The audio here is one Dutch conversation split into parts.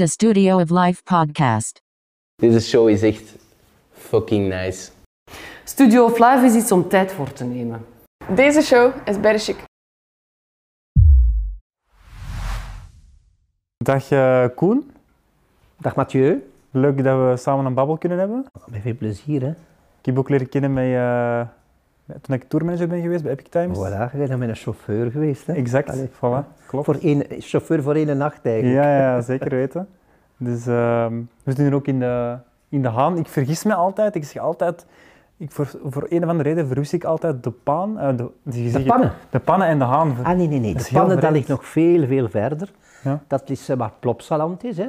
de Studio of Life podcast. Deze show is echt fucking nice. Studio of Life is iets om tijd voor te nemen. Deze show is chic. Dag eh, Koen, Dag Mathieu. leuk dat we samen een babbel kunnen hebben. Met veel plezier, hè. Ik heb ook leren kennen met, eh, toen ik tourmanager ben geweest bij Epic Times. Voilà, je bent dan met een chauffeur geweest, hè. Exact, Allee, voilà, klopt. Voor één, chauffeur voor één nacht eigenlijk. Ja, ja, zeker weten. Dus ehm, we zitten ook in de, in de Haan. Ik vergis me altijd, ik zeg altijd, ik voor, voor een of andere reden verwis ik altijd de paan. eh, de, zegt- pannen? De pannen en de haan. Ah, nee, nee, nee. De pannen, dat ligt nog veel, veel verder. Ja. Dat is eh, waar Plopsaland is, hè.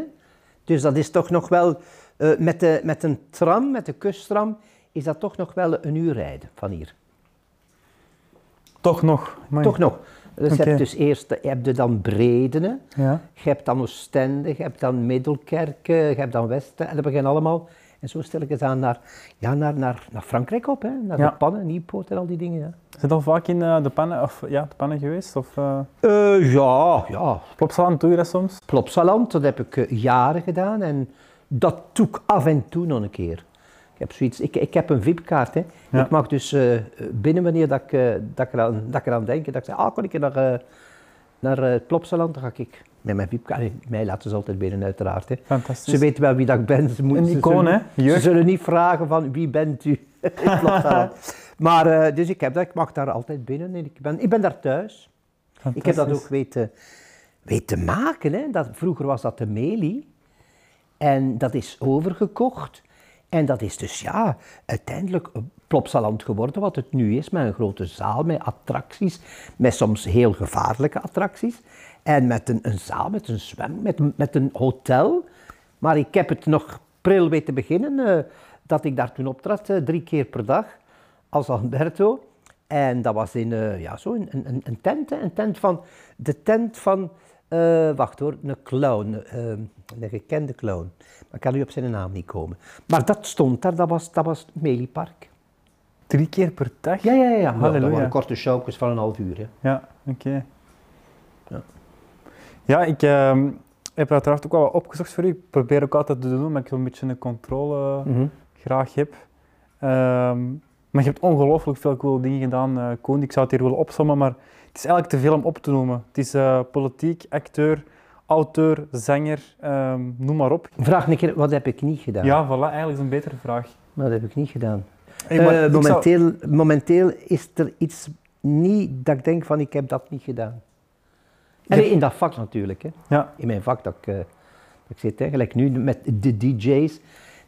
Dus dat is toch nog wel, eh, met, de, met een tram, met de kusttram, is dat toch nog wel een uur rijden van hier. Toch nog. Amai. Toch nog. Dus je Oké. hebt dus eerst, je hebt je dan Bredene, Ja. je hebt dan Oostende, je hebt dan Middelkerken, je hebt dan Westen, en dat beginnen allemaal. En zo stel ik het aan naar, ja, naar, naar, naar Frankrijk op, hè. naar Ja. de pannen, Nieuwpoort en al die dingen. Ja. Zit al vaak in eh, de pannen, of, ja, de pannen geweest? Of uh, Eh, ja, ja. Plopsaland, doe je dat soms? Plopsaland, dat heb ik jaren gedaan en dat doe ik af en toe nog een keer. Ik heb, zoiets, ik, ik heb een VIP-kaart. Hè. Ja. Ik mag dus eh, binnen wanneer dat ik, eh, dat, ik eraan, dat ik eraan denk, dat ik zeg, ah, kon ik naar, eh, naar eh, Plopsaland, dan ga ik met mijn VIP-kaart. Nee, Mij laten ze altijd binnen, uiteraard. Hè. Fantastisch. Ze weten wel wie dat ik ben. Ze, moeten, Een ze icoon, zullen- hè? Ze zullen niet vragen van wie bent u in Plopsaland. maar dus ik heb dat, ik mag daar altijd binnen en ik ben, ik ben daar thuis. Ik heb dat ook weten, weten maken. Hè. Dat, vroeger was dat de Meli. En dat is overgekocht. En dat is dus ja, uiteindelijk een Plopsaland geworden wat het nu is. Met een grote zaal, met attracties. Met soms heel gevaarlijke attracties. En met een, een zaal, met een zwem, met, met een hotel. Maar ik heb het nog pril weten beginnen. eh, dat ik daar toen optrad, eh, drie keer per dag. Als Alberto. En dat was in, eh, ja, zo een, een, tent, een tent van, de tent van, eh, wacht hoor, een clown, eh, een gekende clown. Maar ik kan nu op zijn naam niet komen. Maar dat stond daar, dat was, dat was Meliepark. Drie keer per dag? Ja, ja, ja. ja. Dat Halleluja. waren korte showjes van een half uur. Hè. Ja, oké. Ja. Ja, ik ehm, heb uiteraard ook wel wat opgezocht voor u. Ik probeer ook altijd te doen, maar ik wil een beetje een controle Mhm. graag heb. Ehm, maar je hebt ongelooflijk veel coole dingen gedaan, eh Koen. Ik zou het hier willen opzommen, maar het is eigenlijk te veel om op te noemen. Het is eh, politiek, acteur, auteur, zanger, ehm, noem maar op. Vraag een keer, wat heb ik niet gedaan? Ja, voilà, eigenlijk is een betere vraag. Wat heb ik niet gedaan? Hey, maar Eh, zou- momenteel, momenteel is er iets niet dat ik denk van ik heb dat niet gedaan. En in dat vak natuurlijk. Hè. Ja, in mijn vak dat ik, dat ik zit. Hè. Gelijk nu met de DJ's.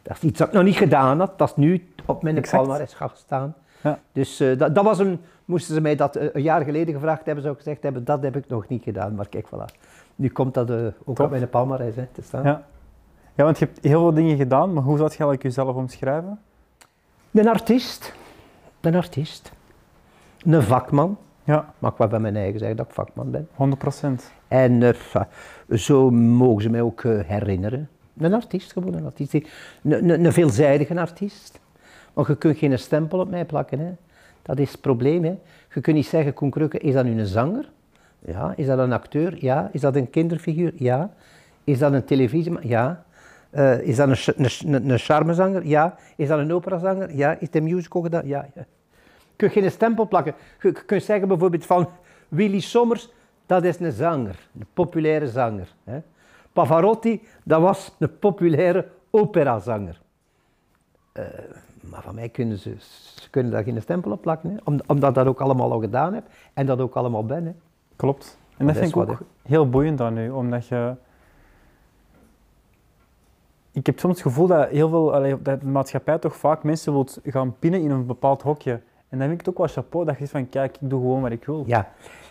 Dat is iets dat ik nog niet gedaan had. Dat is nu op mijn palmarès gaat staan. Ja. Dus dat, dat was een... Moesten ze mij dat eh, een jaar geleden gevraagd hebben, zou ik gezegd hebben, dat heb ik nog niet gedaan. Maar kijk, voilà. Nu komt dat eh, ook Top. op mijn palmarès hè, te staan. ja. ja, want je hebt heel veel dingen gedaan, maar hoe zou je eigenlijk jezelf omschrijven? Een artiest. Een artiest. Een vakman. Ja, Mag ik wel van mijn eigen zeggen dat ik vakman ben. 100 procent. En eh, zo mogen ze mij ook herinneren. Een artiest, gewoon een artiest. Een, een, een veelzijdige artiest. Want je kunt geen stempel op mij plakken. Hè. Dat is het probleem. Hè. Je kunt niet zeggen, Koen Krukke, is dat nu een zanger? Ja. Is dat een acteur? Ja. Is dat een kinderfiguur? Ja. Is dat een televisie? Ja. Eh, is dat een, een, een, charmezanger? Ja. Is dat een operazanger? Ja. Is het een musical gedaan? Ja. ja. Je geen stempel plakken. Je, kunt zeggen bijvoorbeeld van Willy Sommers, dat is een zanger, een populaire zanger. Hè. Pavarotti, dat was een populaire operazanger. Eh, maar van mij kunnen ze, ze kunnen daar geen stempel op plakken, hè, om- omdat ik dat ook allemaal al gedaan heb en dat ook allemaal ben. Hè. Klopt. En dat vind ik ook heel boeiend aan u, omdat je... Ik heb soms het gevoel dat, heel veel, dat de maatschappij toch vaak mensen wil gaan pinnen in een bepaald hokje. En dan vind ik het ook wel chapeau dat je zegt van, kijk, ik doe gewoon wat ik wil. Ja,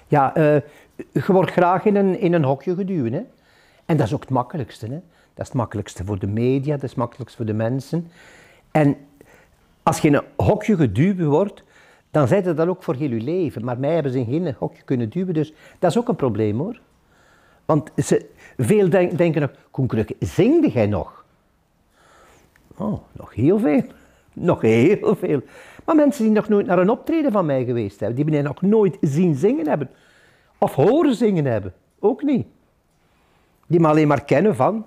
ja eh, je wordt graag in een, in een hokje geduwd. Hè. En dat is ook het makkelijkste. Hè. Dat is het makkelijkste voor de media, dat is het makkelijkste voor de mensen. En als je een hokje geduwd wordt, dan zijn dat dan ook voor heel je leven. Maar mij hebben ze geen hokje kunnen duwen, dus dat is ook een probleem hoor. Want ze, veel denk- denken nog, Koen Krukke, zingde jij nog? Oh, nog heel veel. Nog heel veel. Maar mensen die nog nooit naar een optreden van mij geweest hebben, die mij nog nooit zien zingen hebben, of horen zingen hebben, ook niet. Die me alleen maar kennen van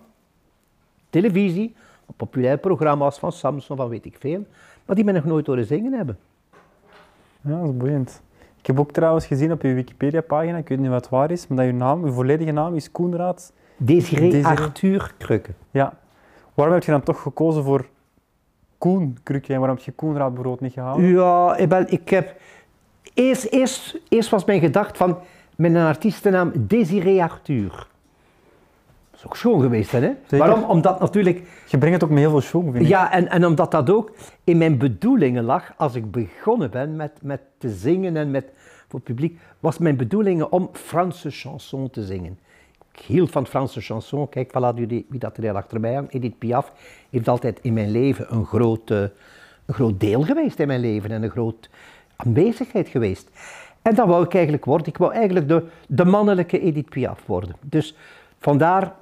televisie, op populaire programma's van Samson, van weet ik veel, maar die me nog nooit horen zingen hebben. Ja, dat is boeiend. Ik heb ook trouwens gezien op uw Wikipedia-pagina, ik weet niet wat het waar is, maar dat uw naam, uw volledige naam is Koenraad. Desiree, Desiree. Arthur Krukke. Ja. Waarom heb je dan toch gekozen voor Koen Krukke en waarom heb je Koenraad bijvoorbeeld niet gehaald? Ja, ik, ben, ik heb... Eerst, eerst, eerst was mijn gedacht van, met een artiestennaam Desiree Arthur. Dat is ook schoon geweest, hè? Zeker. Waarom? Omdat natuurlijk... Je brengt het ook met heel veel show, vind ik. Ja, en, en omdat dat ook in mijn bedoelingen lag, als ik begonnen ben met, met te zingen en met, voor het publiek, was mijn bedoelingen om Franse chanson te zingen. Ik hield van Franse chanson. Kijk, voilà, wie, wie dat er heel achter mij hangt. Edith Piaf heeft altijd in mijn leven een groot, een groot deel geweest in mijn leven en een groot aanwezigheid geweest. En dat wou ik eigenlijk worden. Ik wou eigenlijk de, de mannelijke Edith Piaf worden. Dus vandaar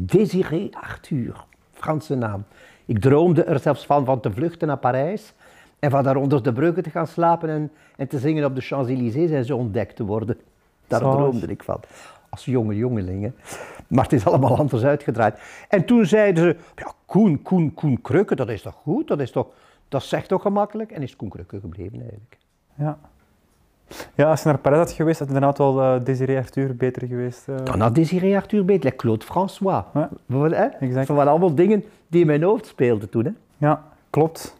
Désiré Arthur, Franse naam. Ik droomde er zelfs van van te vluchten naar Parijs en van daar onder de bruggen te gaan slapen en, en te zingen op de Champs-Élysées en zo ontdekt te worden. Daar droomde ik van. Als jonge jongelingen. Maar het is allemaal anders uitgedraaid. En toen zeiden ze, ja, Koen, Koen, Koen Krukke, dat is toch goed? Dat, is toch, dat zegt toch gemakkelijk? En is Koen Krukke gebleven eigenlijk. Ja. Ja, als je naar Parijs had geweest, had inderdaad wel eh Desiree Arthur beter geweest. eh. Dan had Désiré Arthur beter, like Claude François. Ja. Voilà, hè? Exact. Dat waren allemaal dingen die in mijn hoofd speelden toen. Hè? Ja, klopt.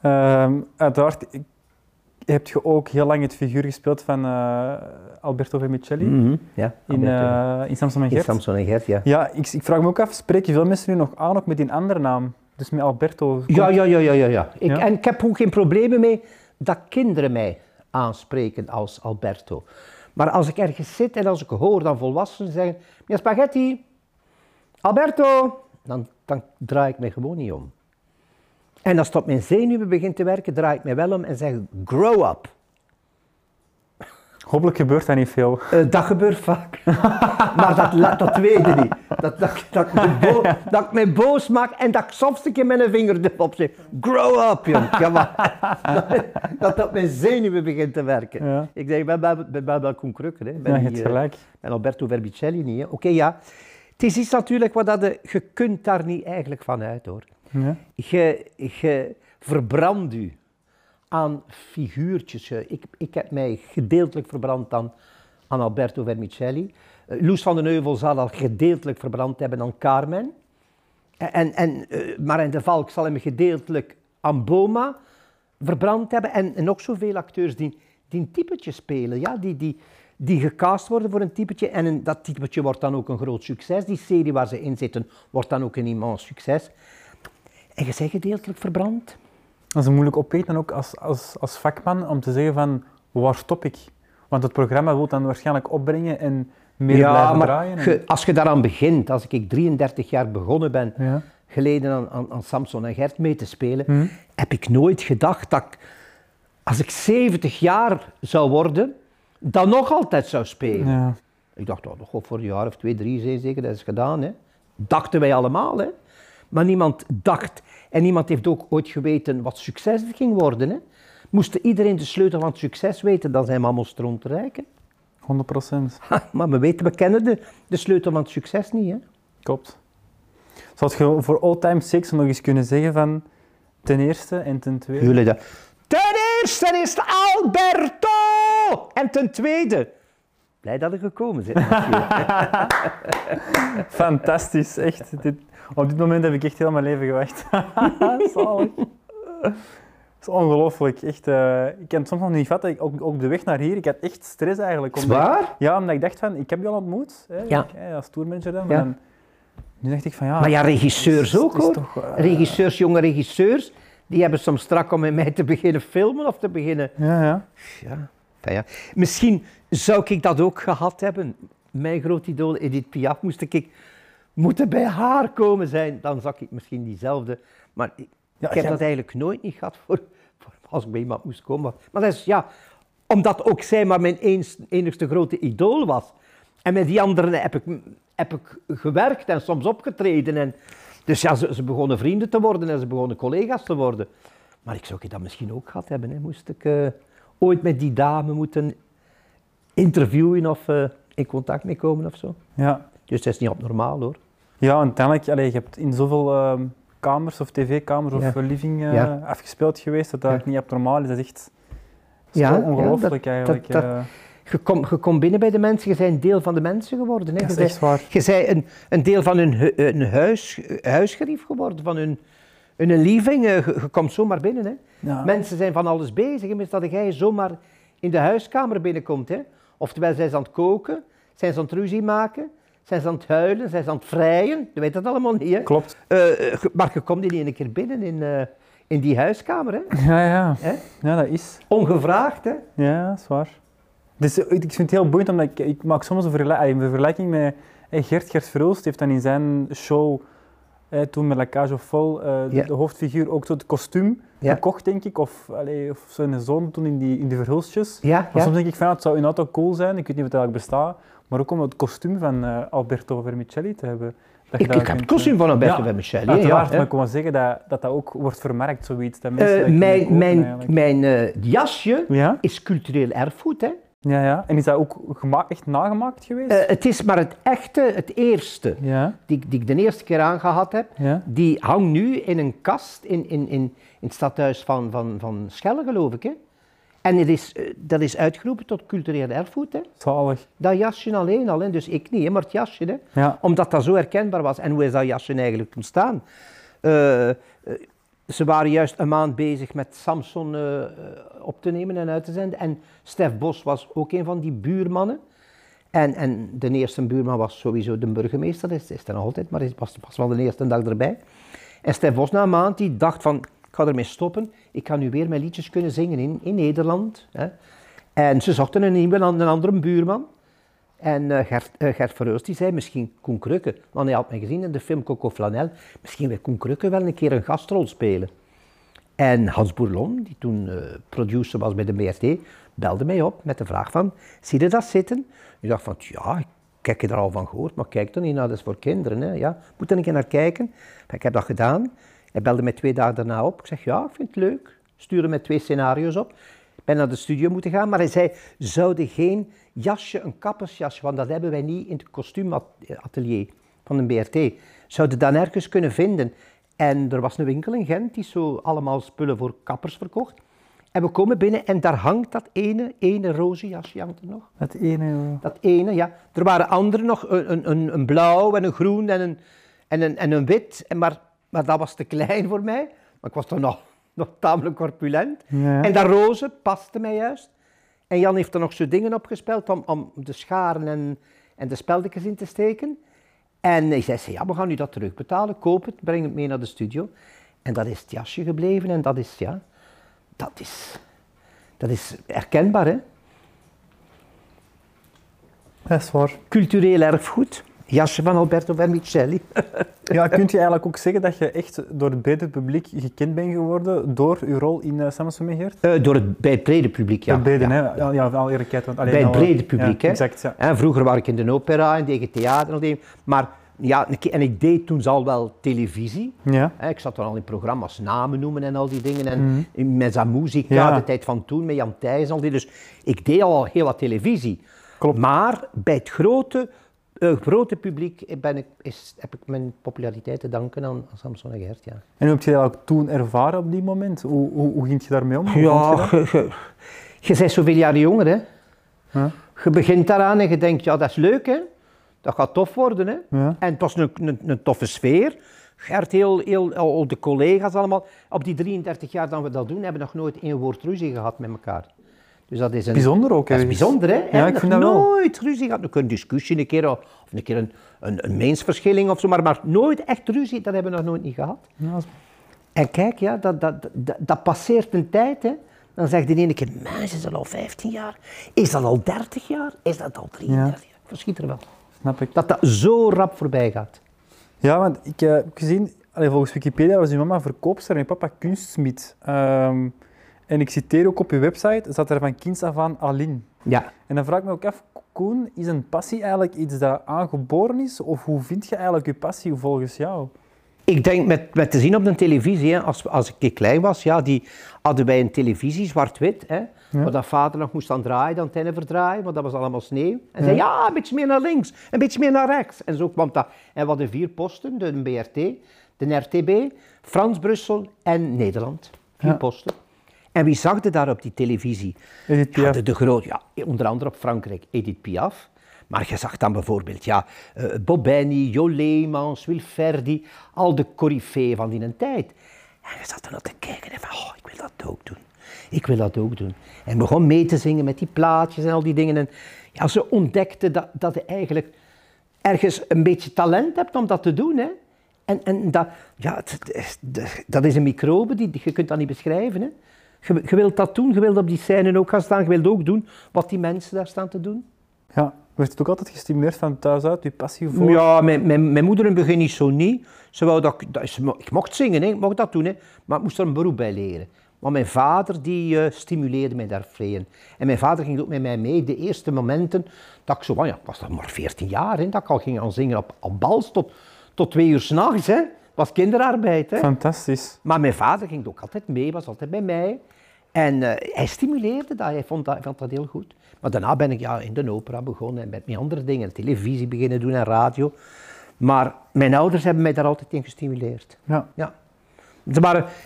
Ehm, uiteraard ik- heb je ook heel lang het figuur gespeeld van eh, Alberto Vermicelli Mhm, Ja, in, eh, in Samson en In Gert. Samson en Gert, ja. Ja, ik, ik vraag me ook af, spreken veel mensen nu nog aan, ook met die andere naam? Dus met Alberto. Ja, ja, ja, ja, ja. ja. Ik, Ja? En ik heb ook geen problemen mee dat kinderen mij aanspreken als Alberto. Maar als ik ergens zit en als ik hoor dan volwassenen zeggen, meneer Spaghetti, Alberto, dan, dan draai ik me gewoon niet om. En als het op mijn zenuwen begint te werken, draai ik me wel om en zeg, grow up. Hopelijk gebeurt dat niet veel. Eh, dat gebeurt vaak. maar dat, dat weet je niet. Dat, dat, dat, ik me bo- dat ik me boos maak en dat ik soms een keer met een vinger erop zeg. Grow up, jong. Dat dat op mijn zenuwen begint te werken. Ja. Ik zeg, ik ben, ben wel Koen Krukke, hè. Ben Ja, eh, gelijk. ben Alberto Verbicelli niet. Oké, ja. Het is iets natuurlijk wat dat je, je kunt daar niet eigenlijk van uit, hoor. Ja. Je, je verbrandt u aan figuurtjes. Je- Ik, ik heb mij gedeeltelijk verbrand aan, aan Alberto Vermicelli. Eh, Loes van den Heuvel zal al gedeeltelijk verbrand hebben aan Carmen. En, en eh, Marijn de Valk zal hem gedeeltelijk aan Boma verbrand hebben. En, en nog zoveel acteurs die, die een typetje spelen, ja, die, die, die gecast worden voor een typetje. En dat typetje wordt dan ook een groot succes. Die serie waar ze in zitten wordt dan ook een immens succes. En je bent gedeeltelijk verbrand. Dat is een moeilijk opwegen dan ook als, als, als vakman om te zeggen van waar stop ik? Want het programma wil dan waarschijnlijk opbrengen en meer blijven maar draaien. ge- als je daaraan begint, als ik 33 jaar begonnen ben, Ja. geleden aan, aan, aan Samson en Gert mee te spelen, Mhm. heb ik nooit gedacht dat ik, als ik 70 jaar zou worden, dan nog altijd zou spelen. Ja. Ik dacht, oh, nog voor een jaar of twee, drie zijn zeker, dat is gedaan. Hè. Dachten wij allemaal, hè. Maar niemand dacht, en niemand heeft ook ooit geweten wat succes ging worden. Hè. Moest iedereen de sleutel van het succes weten, dan zijn we allemaal stroomrijk. hè. 100 procent. Maar we weten, we kennen de, de sleutel van het succes niet. Hè. Klopt. Zou je voor all time sake nog eens kunnen zeggen van ten eerste en ten tweede? Jullie dat. Ten eerste is het Alberto! En ten tweede, blij dat er gekomen natuurlijk. Fantastisch, echt. Dit, op dit moment heb ik echt heel mijn leven gewacht. Zalig. Dat is ongelooflijk. Echt, eh, ik kan het soms nog niet vatten. Ik, ook, de weg naar hier, ik had echt stress eigenlijk. omdat Zwaar? ja, omdat ik dacht van, ik heb je al ontmoet. Hè, Ja. ik, hè, als tourmanager dan. Ja. dan- nu dacht ik van ja... Maar ja, regisseurs het is- ook het hoor. toch, eh, Regisseurs, jonge regisseurs, die hebben soms strak om met mij te beginnen filmen of te beginnen. Ja, ja. Ja, ja. Misschien zou ik dat ook gehad hebben. Mijn groot idool Edith Piaf, moest ik moeten bij haar komen zijn, dan zag ik misschien diezelfde. Maar ik, Ja, ik heb dat eigenlijk nooit niet gehad voor, voor als ik bij iemand moest komen. Maar dat is ja, omdat ook zij maar mijn eens, enigste grote idool was. En met die anderen heb ik, heb ik gewerkt en soms opgetreden. En, dus ja, ze, ze begonnen vrienden te worden en ze begonnen collega's te worden. Maar ik zou dat misschien ook gehad hebben. Hè. Moest ik eh, ooit met die dame moeten interviewen of eh, in contact mee komen of zo. ja. Dus dat is niet abnormaal hoor. Ja, uiteindelijk, allee, je hebt in zoveel ehm, kamers of tv-kamers of Ja. living eh, Ja. afgespeeld geweest, dat dat Ja. niet abnormaal is. Dat is echt dat is Ja, zo ongelooflijk eigenlijk. dat- eh. Je komt je komt binnen bij de mensen, je bent een deel van de mensen geworden. Hè. dat Je is bent- echt waar. Je bent een, een deel van hun, hu- huis, huisgerief geworden, van hun, hun living. eh, Je, je komt zomaar binnen. Hè. Mensen zijn van alles bezig. maar dat jij zomaar in de huiskamer binnenkomt. Hè. Oftewel, zijn ze aan het koken, zijn ze aan het ruzie maken, zijn ze aan het huilen, zijn ze aan het vrijen. Je weet dat allemaal niet. Hè. Klopt. Ge- maar je komt in één keer binnen in, eh, in die huiskamer. Hè. Ja, ja. Hè? Ja, dat is. Ongevraagd. Hè. Ja, dat is waar. Dus, ik vind het heel boeiend, omdat ik, ik maak soms een, vergelijk, een vergelijking met Gert. Gert Verhulst heeft dan in zijn show, eh, toen met La Cage aux Folles, eh, de, Ja. de hoofdfiguur ook zo het kostuum Ja. gekocht, denk ik. Of, allee, of zijn zoon toen in die, in die Verhulstjes. Ja, Maar soms denk ik van, het zou in auto cool zijn, ik weet niet of het eigenlijk bestaat, maar ook om het kostuum van eh, Alberto Vermicelli te hebben. Dat Ik, ik heb het kostuum van Alberto Ja, Vermicelli. Uiteraard, ja, maar ik wil zeggen dat, dat dat ook wordt vermarkt, zoiets. Dat mensen Eh, dat kunnen kopen mijn mijn, mijn eh, jasje Ja? is cultureel erfgoed. Hè. Ja, ja. En is dat ook echt nagemaakt geweest? Eh, het is maar het echte, het eerste, ja, die, ik- die ik de eerste keer aangehad heb. ja. Die hangt nu in een kast in, in, in, in het stadhuis van, van, van Schelle, geloof ik. Hè. En het is, eh, dat is uitgeroepen tot cultureel erfgoed. Hè. Zalig. Dat jasje alleen al, hè. dus ik niet, hè, maar het jasje. Hè. Ja. Omdat dat zo herkenbaar was. En hoe is dat jasje eigenlijk ontstaan? Eh, eh, ze waren juist een maand bezig met Samson op te nemen en uit te zenden. En Stef Bos was ook een van die buurmannen. En, en de eerste buurman was sowieso de burgemeester, is, is er nog altijd, maar hij was, was wel de eerste dag erbij. En Stef Bos na een maand, die dacht van, ik ga ermee stoppen. Ik ga nu weer mijn liedjes kunnen zingen in, in Nederland. Hè. En ze zochten een nieuwe, een andere buurman. En eh, Gert, eh, Gert die zei misschien Koen Krukke, want hij had mij gezien in de film Coco Flanel, misschien wil Koen Krukke wel een keer een gastrol spelen. En Hans Bourlon, die toen eh, producer was bij de BRT, belde mij op met de vraag van, zie je dat zitten? Ik dacht van, ja, ik heb er al van gehoord, maar kijk dan niet naar, dat is voor kinderen. Hè? Ja, moet er een keer naar kijken. Ik heb dat gedaan. Hij belde mij twee dagen daarna op. Ik zeg, ja, ik vind het leuk. Stuurde mij twee scenario's op. Ik ben naar de studio moeten gaan, maar hij zei, zouden geen jasje, een kappersjasje, want dat hebben wij niet in het kostuumatelier van de BRT, zouden dat nergens kunnen vinden. En er was een winkel in Gent die zo allemaal spullen voor kappers verkocht. En we komen binnen en daar hangt dat ene, ene roze jasje hangt er nog. Het ene. eh, Dat ene, ja. Er waren andere nog, een, een- een, blauw en een groen en een, en een, en een wit. Maar, maar dat was te klein voor mij. Maar ik was toch nog, nog tamelijk corpulent. Ja. En dat roze paste mij juist. En Jan heeft er nog zo dingen op gespeeld om, om de scharen en, en de speldekjes in te steken. En hij zei, ja, we gaan u dat terugbetalen. Koop het, breng het mee naar de studio. En dat is het jasje gebleven en dat is, ja, dat is, dat is herkenbaar, hè. Dat is waar. Cultureel erfgoed. Jasje van Alberto Vermicelli. Ja, kunt je eigenlijk ook zeggen dat je echt door het brede publiek gekend bent geworden door je rol in uh, Samson met Geert? Eh, door het, bij het brede publiek, ja. het brede, ja. hè? Ja, ja, al eerlijkheid. Want alleen Bij het al, eh, brede publiek, ja, hè. Exact, ja. En vroeger was ik in de opera en deed ik theater en al die. Maar ja, en ik deed toen al wel televisie. Ja. Hè, Ik zat dan al in programma's namen noemen en al die dingen. En in met zijn muziek. Ja. ja, de tijd van toen, met Jan Thijs en al die. Dus ik deed al heel wat televisie. Klopt. Maar bij het grote, eh, grote publiek ben ik, is, heb ik mijn populariteit te danken aan, aan Samson en Gert, ja. En hoe heb je dat ook toen ervaren op die moment? Hoe, hoe, hoe ging je daarmee om? Hoe Ja, je je, je, bent zoveel jaren jonger, hè. Ja. Je begint daaraan en je denkt, ja, dat is leuk, hè. Dat gaat tof worden, hè. Ja. En het was een, een, een toffe sfeer. Gert, heel, heel, al de collega's allemaal. Op die 33 jaar dat we dat doen, hebben we nog nooit één woord ruzie gehad met elkaar. Dus dat is een... Bijzonder ook. Dat is bijzonder, hè? Ja, Hè, ik vind dat wel. nooit ruzie gehad. Een discussie een keer, of een keer een, een, een meensverschilling of zo, maar, maar nooit echt ruzie, dat hebben we nog nooit niet gehad. Ja, is- En kijk, ja, dat, dat, dat, dat passeert een tijd, hè. Dan zegt de ene keer, mensen, is dat al 15 jaar? Is dat al 30 jaar? Is dat al 33 jaar? Verschiet er wel. snap ik. Dat dat zo rap voorbij gaat. Ja, want ik eh, heb gezien, allee, volgens Wikipedia was uw mama verkoopster en uw papa kunstsmid. Ehm, en ik citeer ook op uw website, zat er van kinds af aan Aline. Ja. En dan vraag ik me ook af, Koen, is een passie eigenlijk iets dat aangeboren is? Of hoe vind je eigenlijk je passie volgens jou? Ik denk met, met te zien op de televisie, hè, als, als ik klein was, ja, die, hadden wij een televisie, zwart-wit. Hè. Waar dat vader nog moest aan draaien, de antenne verdraaien, want dat was allemaal sneeuw. En zei, ja, een beetje meer naar links, een beetje meer naar rechts. En zo kwam dat. En we hadden vier posten, de BRT, de RTB, Frans Brussel en Nederland. Vier Ja. posten. En wie zag er daar op die televisie? Edith Ja, de, de grote, ja, onder andere op Frankrijk, Edith Piaf. Maar je zag dan bijvoorbeeld ja, eh, Bob Benny, Jo Leemans, Wilferdi, al de coryfeeën van die tijd. En je zat naar te kijken en van, oh, ik wil dat ook doen. Ik wil dat ook doen. En begon mee te zingen met die plaatjes en al die dingen. En ja, ze ontdekte dat, dat je eigenlijk ergens een beetje talent hebt om dat te doen. Hè? En, en dat, ja, het- het- dat is een microbe, die, je kunt dat niet beschrijven. Hè? Je, je wilt dat doen, je wilt op die scène ook gaan staan, je wilt ook doen wat die mensen daar staan te doen. Ja. Werd het ook altijd gestimuleerd van thuis uit, je passie voor? Ja, mijn, mijn, mijn moeder in het begin niet zo niet. Ze wou dat, ik- dat, ze ik mocht zingen, hè, ik mocht dat doen, hè, maar ik moest er een beroep bij leren. Maar mijn vader die eh, stimuleerde mij daar in. En mijn vader ging ook met mij mee. De eerste momenten dat ik zo, ja, ik was dan maar 14 jaar, hè, dat ik al ging gaan zingen op, op bals tot, tot twee uur s'nachts. Dat was kinderarbeid. Hè. Fantastisch. Maar mijn vader ging ook altijd mee, was altijd bij mij. En eh, hij stimuleerde dat, hij vond dat, vond dat heel goed. Maar daarna ben ik ja, in de opera begonnen en met andere dingen, televisie beginnen doen en radio. Maar mijn ouders hebben mij daar altijd in gestimuleerd. Ja. Ja.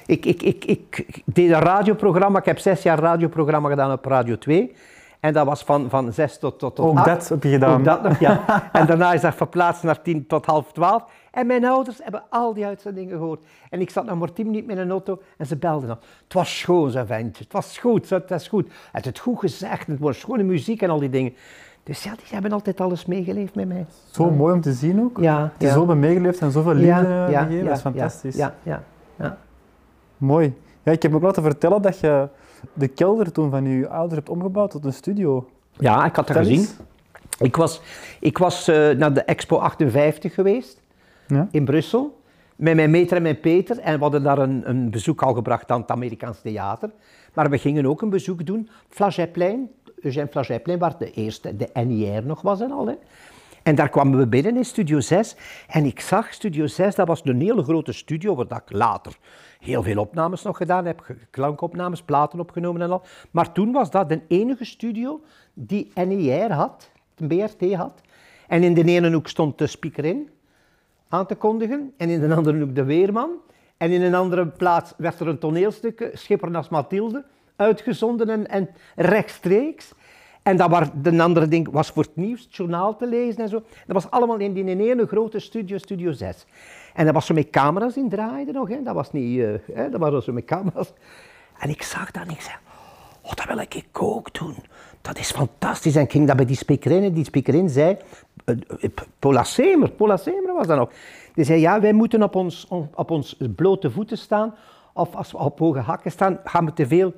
Ik, ik, ik, ik, ik deed een radioprogramma, ik heb zes jaar radioprogramma gedaan op Radio 2. En dat was van, van zes tot, tot, tot Ook acht. dat heb je gedaan. Ook dat nog, ja. en daarna is dat verplaatst naar tien tot half twaalf. En mijn ouders hebben al die uitzendingen gehoord. En ik zat nog maar tien minuten met een auto en ze belden nog. Het was schoon, zei ventje. Het was goed, het was goed. Het het goed gezegd, het was schone muziek en al die dingen. Dus ja, die hebben altijd alles meegeleefd met mij. Zo mooi om te zien ook. Ja, je ja. zo meegeleefd en zoveel liefde eh, gegeven, dat is ja, fantastisch. Ja, ja, ja. Mooi. Ja, ik heb ook laten vertellen dat je de kelder toen van je ouders hebt omgebouwd tot een studio. ja, ik had dat gezien. Ik was, ik was eh, naar de Expo 58 geweest. In Brussel. Met mijn meter en mijn Peter. En we hadden daar een, een bezoek al gebracht aan het Amerikaans theater. Maar we gingen ook een bezoek doen. Flagetplein, Eugène Flagetplein, waar de eerste, de NIR nog was en al. Hè. En daar kwamen we binnen in Studio 6. En ik zag Studio 6, dat was een hele grote studio, waar ik later heel veel opnames nog gedaan heb. Klankopnames, platen opgenomen en al. Maar toen was dat de enige studio die NIR had, de BRT had. En in de ene hoek stond de speaker in aan te kondigen. En in een andere hoek de weerman. En in een andere plaats werd er een toneelstuk, eh, Schipper als Mathilde, uitgezonden en, rechtstreeks. En dat was, de andere ding was voor het nieuws, het journaal te lezen en zo. Dat was allemaal in die ene grote studio, Studio 6. En dat was zo met camera's in draaide nog, hè. dat was niet, eh, hè, dat was zo met camera's. En ik zag dat en ik zei, oh, dat wil ik ook doen. Dat is fantastisch. En ik ging dat bij die speakerin en die speakerin zei, Paula Semer, Paula Semer was dat nog. Die zei, ja, wij moeten op ons, op ons blote voeten staan, of als we op hoge hakken staan, gaan we te veel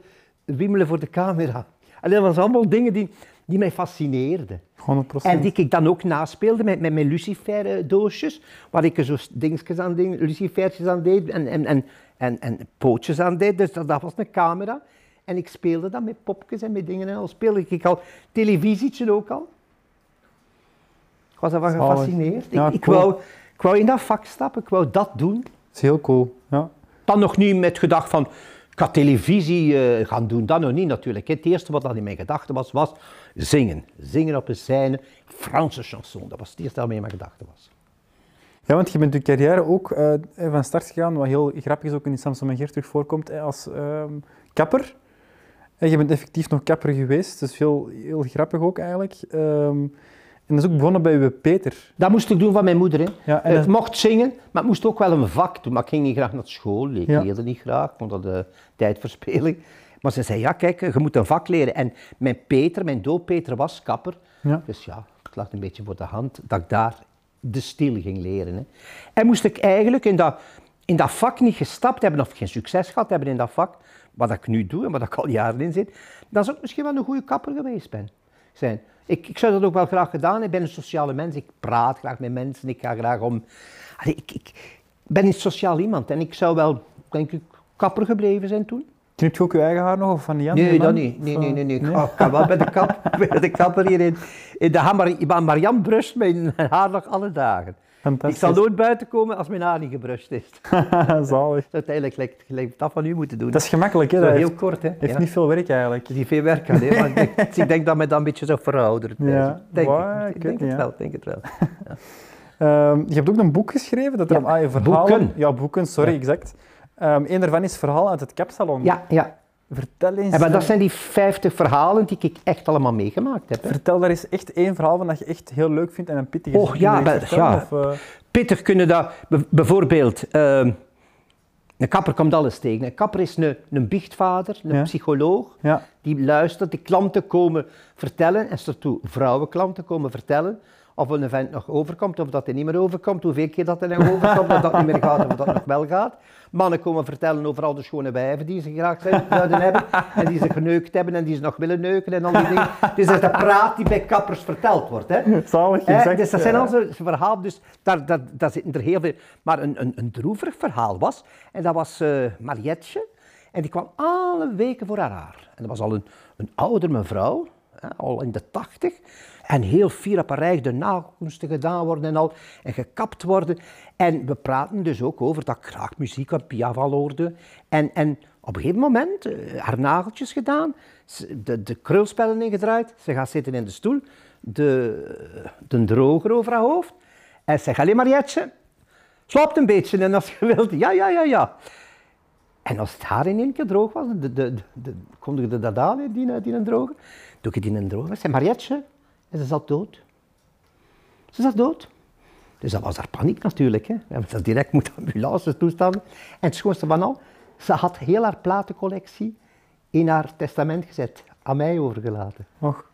wiemelen voor de camera. En dat waren allemaal dingen die, die mij fascineerden. 100%. En die ik dan ook naspeelde met, met mijn lucifer-doosjes, waar ik er zo dingetjes aan deed, lucifertjes aan deed en, en, en, en, en pootjes aan deed. Dus dat, dat was een camera. En ik speelde dat met popjes en met dingen en al. Speelde ik al televisietje ook al. Ik was daarvan gefascineerd. Ja, ik, ik, cool. wou, ik wou in dat vak stappen, ik wou dat doen. Dat is heel cool. Ja. Dan nog niet met gedacht van, ik ga televisie eh, gaan doen. Dat nog niet natuurlijk. hè. Het eerste wat dat in mijn gedachten was, was zingen. Zingen op een scène, Franse chanson. Dat was het eerste wat in mijn gedachten was. ja, want je bent je carrière ook eh, van start gegaan, wat heel grappig is ook in Samson en Geert terug voorkomt, hè, als ehm, kapper. En je bent effectief nog kapper geweest, dus heel, heel grappig ook eigenlijk. Ehm, en dat is ook begonnen bij uw Peter. Dat moest ik doen van mijn moeder. Hè. Ja, en het dat- mocht zingen, maar het moest ook wel een vak doen. Maar ik ging niet graag naar school, ik Ja. leerde niet graag, ik vond dat de tijdverspeling. Maar ze zei, ja kijk, je moet een vak leren. En mijn Peter, mijn dooppeter was kapper. Ja. Dus ja, het lag een beetje voor de hand dat ik daar de stil ging leren. Hè. En moest ik eigenlijk in dat, in dat vak niet gestapt hebben of geen succes gehad hebben in dat vak, wat ik nu doe en wat ik al jaren in zit, dan zou ik misschien wel een goede kapper geweest ben, zijn. Ik, ik zou dat ook wel graag gedaan hebben. Ik ben een sociale mens, ik praat graag met mensen, ik ga graag om... Allee, ik, ik ben een sociaal iemand en ik zou wel, denk ik, kapper gebleven zijn toen. Knip je ook je eigen haar nog of van Jan? Nee, dat niet. Nee, nee, nee. nee. Ik, ga, wel bij de, kap, bij de kapper hier in, in de Marianne brust mijn haar nog alle dagen. Fantastisch. Ik zal nooit buiten komen als mijn haar niet gebrust is. Zalig. Uiteindelijk gelijk, gelijk dat van u moeten doen. Dat is gemakkelijk, hè? Dat heel heeft, kort, hè? heeft ja. niet veel werk eigenlijk. Niet veel werk aan, hè? Maar ik, denk, dus ik denk dat mij dat een beetje zo verouderd. Ja, denk, ik, ik denk het wel, denk het wel. Je hebt ook een boek geschreven, dat er ah, je verhalen... boeken. Ja, boeken, sorry, exact. Ehm een daarvan is Verhaal uit het Kapsalon. Ja, ja. Vertel eens... En maar dat eh, zijn die 50 verhalen die ik echt allemaal meegemaakt heb. Hè. Vertel daar eens echt één verhaal van dat je echt heel leuk vindt en een pittig is. Och, ja, ja. of, eh, Pittig kunnen dat, bijvoorbeeld, ehm, een kapper komt alles tegen. Een kapper is een, een biechtvader, een Ja. psycholoog, ja. die luistert, die klanten komen vertellen, en toe vrouwenklanten komen vertellen, of een event nog overkomt, of dat hij niet meer overkomt, hoeveel keer dat hij nog overkomt, of dat niet meer gaat, of dat nog wel gaat. Mannen komen vertellen over al de schone wijven die ze graag zouden hebben, en die ze geneukt hebben, en die ze nog willen neuken, en al die dingen. Dus dat is de praat die bij kappers verteld wordt. Hè. Zalig gezegd. dus dat zijn ja. al zo'n verhaal, dus daar, daar, daar zitten er heel veel. Maar een, een, een droevig verhaal was, en dat was eh Marietje, en die kwam alle weken voor haar haar. En dat was al een, een oudere mevrouw, hè, al in de tachtig, en heel rijk, de nagels moesten gedaan worden en al, en gekapt worden. En we praten dus ook over dat ik graag muziek van Piaf hoorde. En, en op een gegeven moment, eh, haar nageltjes gedaan, de, de krulspellen ingedraaid, ze gaat zitten in de stoel, de, de droger over haar hoofd. En ze zegt, allee Marietje, slaapt een beetje en als je wilt, ja, ja, ja, ja. En als het haar in één keer droog was, de, de, de, de, kondigde dat aan, die, die een droger. Doe ik die een droger, zei Marietje, en ze zat dood. Ze zat dood. Dus dat was haar paniek natuurlijk. Hè. We hebben ze direct moeten ambulance toestanden. En het schoonste van al, ze had heel haar platencollectie in haar testament gezet, aan mij overgelaten. Och,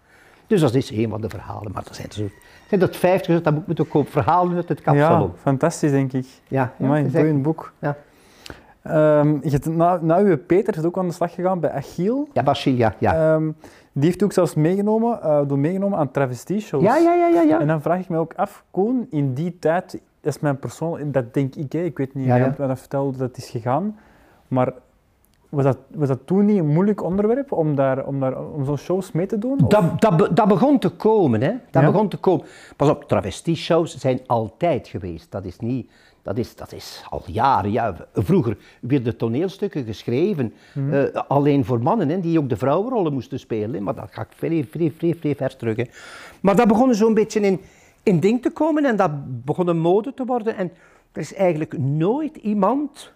Dus dat is een van de verhalen, maar er zijn er zo, zijn dat vijftig, dus dat moet moeten kopen. Verhalen uit het ja, kapsalon. fantastisch denk ik. Ja, ja, Amai, een boek. ja. Je hebt na, na uw Peter is ook aan de slag gegaan bij Achiel. Ja, Bachille, ja. Ja, Ehm, die heeft ook zelfs meegenomen, eh, door meegenomen aan travestie-shows. ja, ja, ja. ja, ja. En dan vraag ik me ook af, Koen, in die tijd, is mijn persoon, dat denk ik, hè, ik weet niet Ja, ja. mij dat vertelde hoe dat is gegaan, maar was dat, was dat toen niet een moeilijk onderwerp om, daar, om, daar, om zo'n shows mee te doen? Dat, dat, dat begon te komen, hè. Dat Ja? begon te komen. Pas op, travestie-shows zijn altijd geweest. Dat is niet... Dat is, dat is al jaren. Ja. Vroeger werden toneelstukken geschreven, Mhm. eh, alleen voor mannen, hè, die ook de vrouwenrollen moesten spelen. Hè. Maar dat gaat vrij, vrij, vrij, vrij ver terug. Hè. Maar dat begon zo'n beetje in, in ding te komen en dat begon een mode te worden. En er is eigenlijk nooit iemand...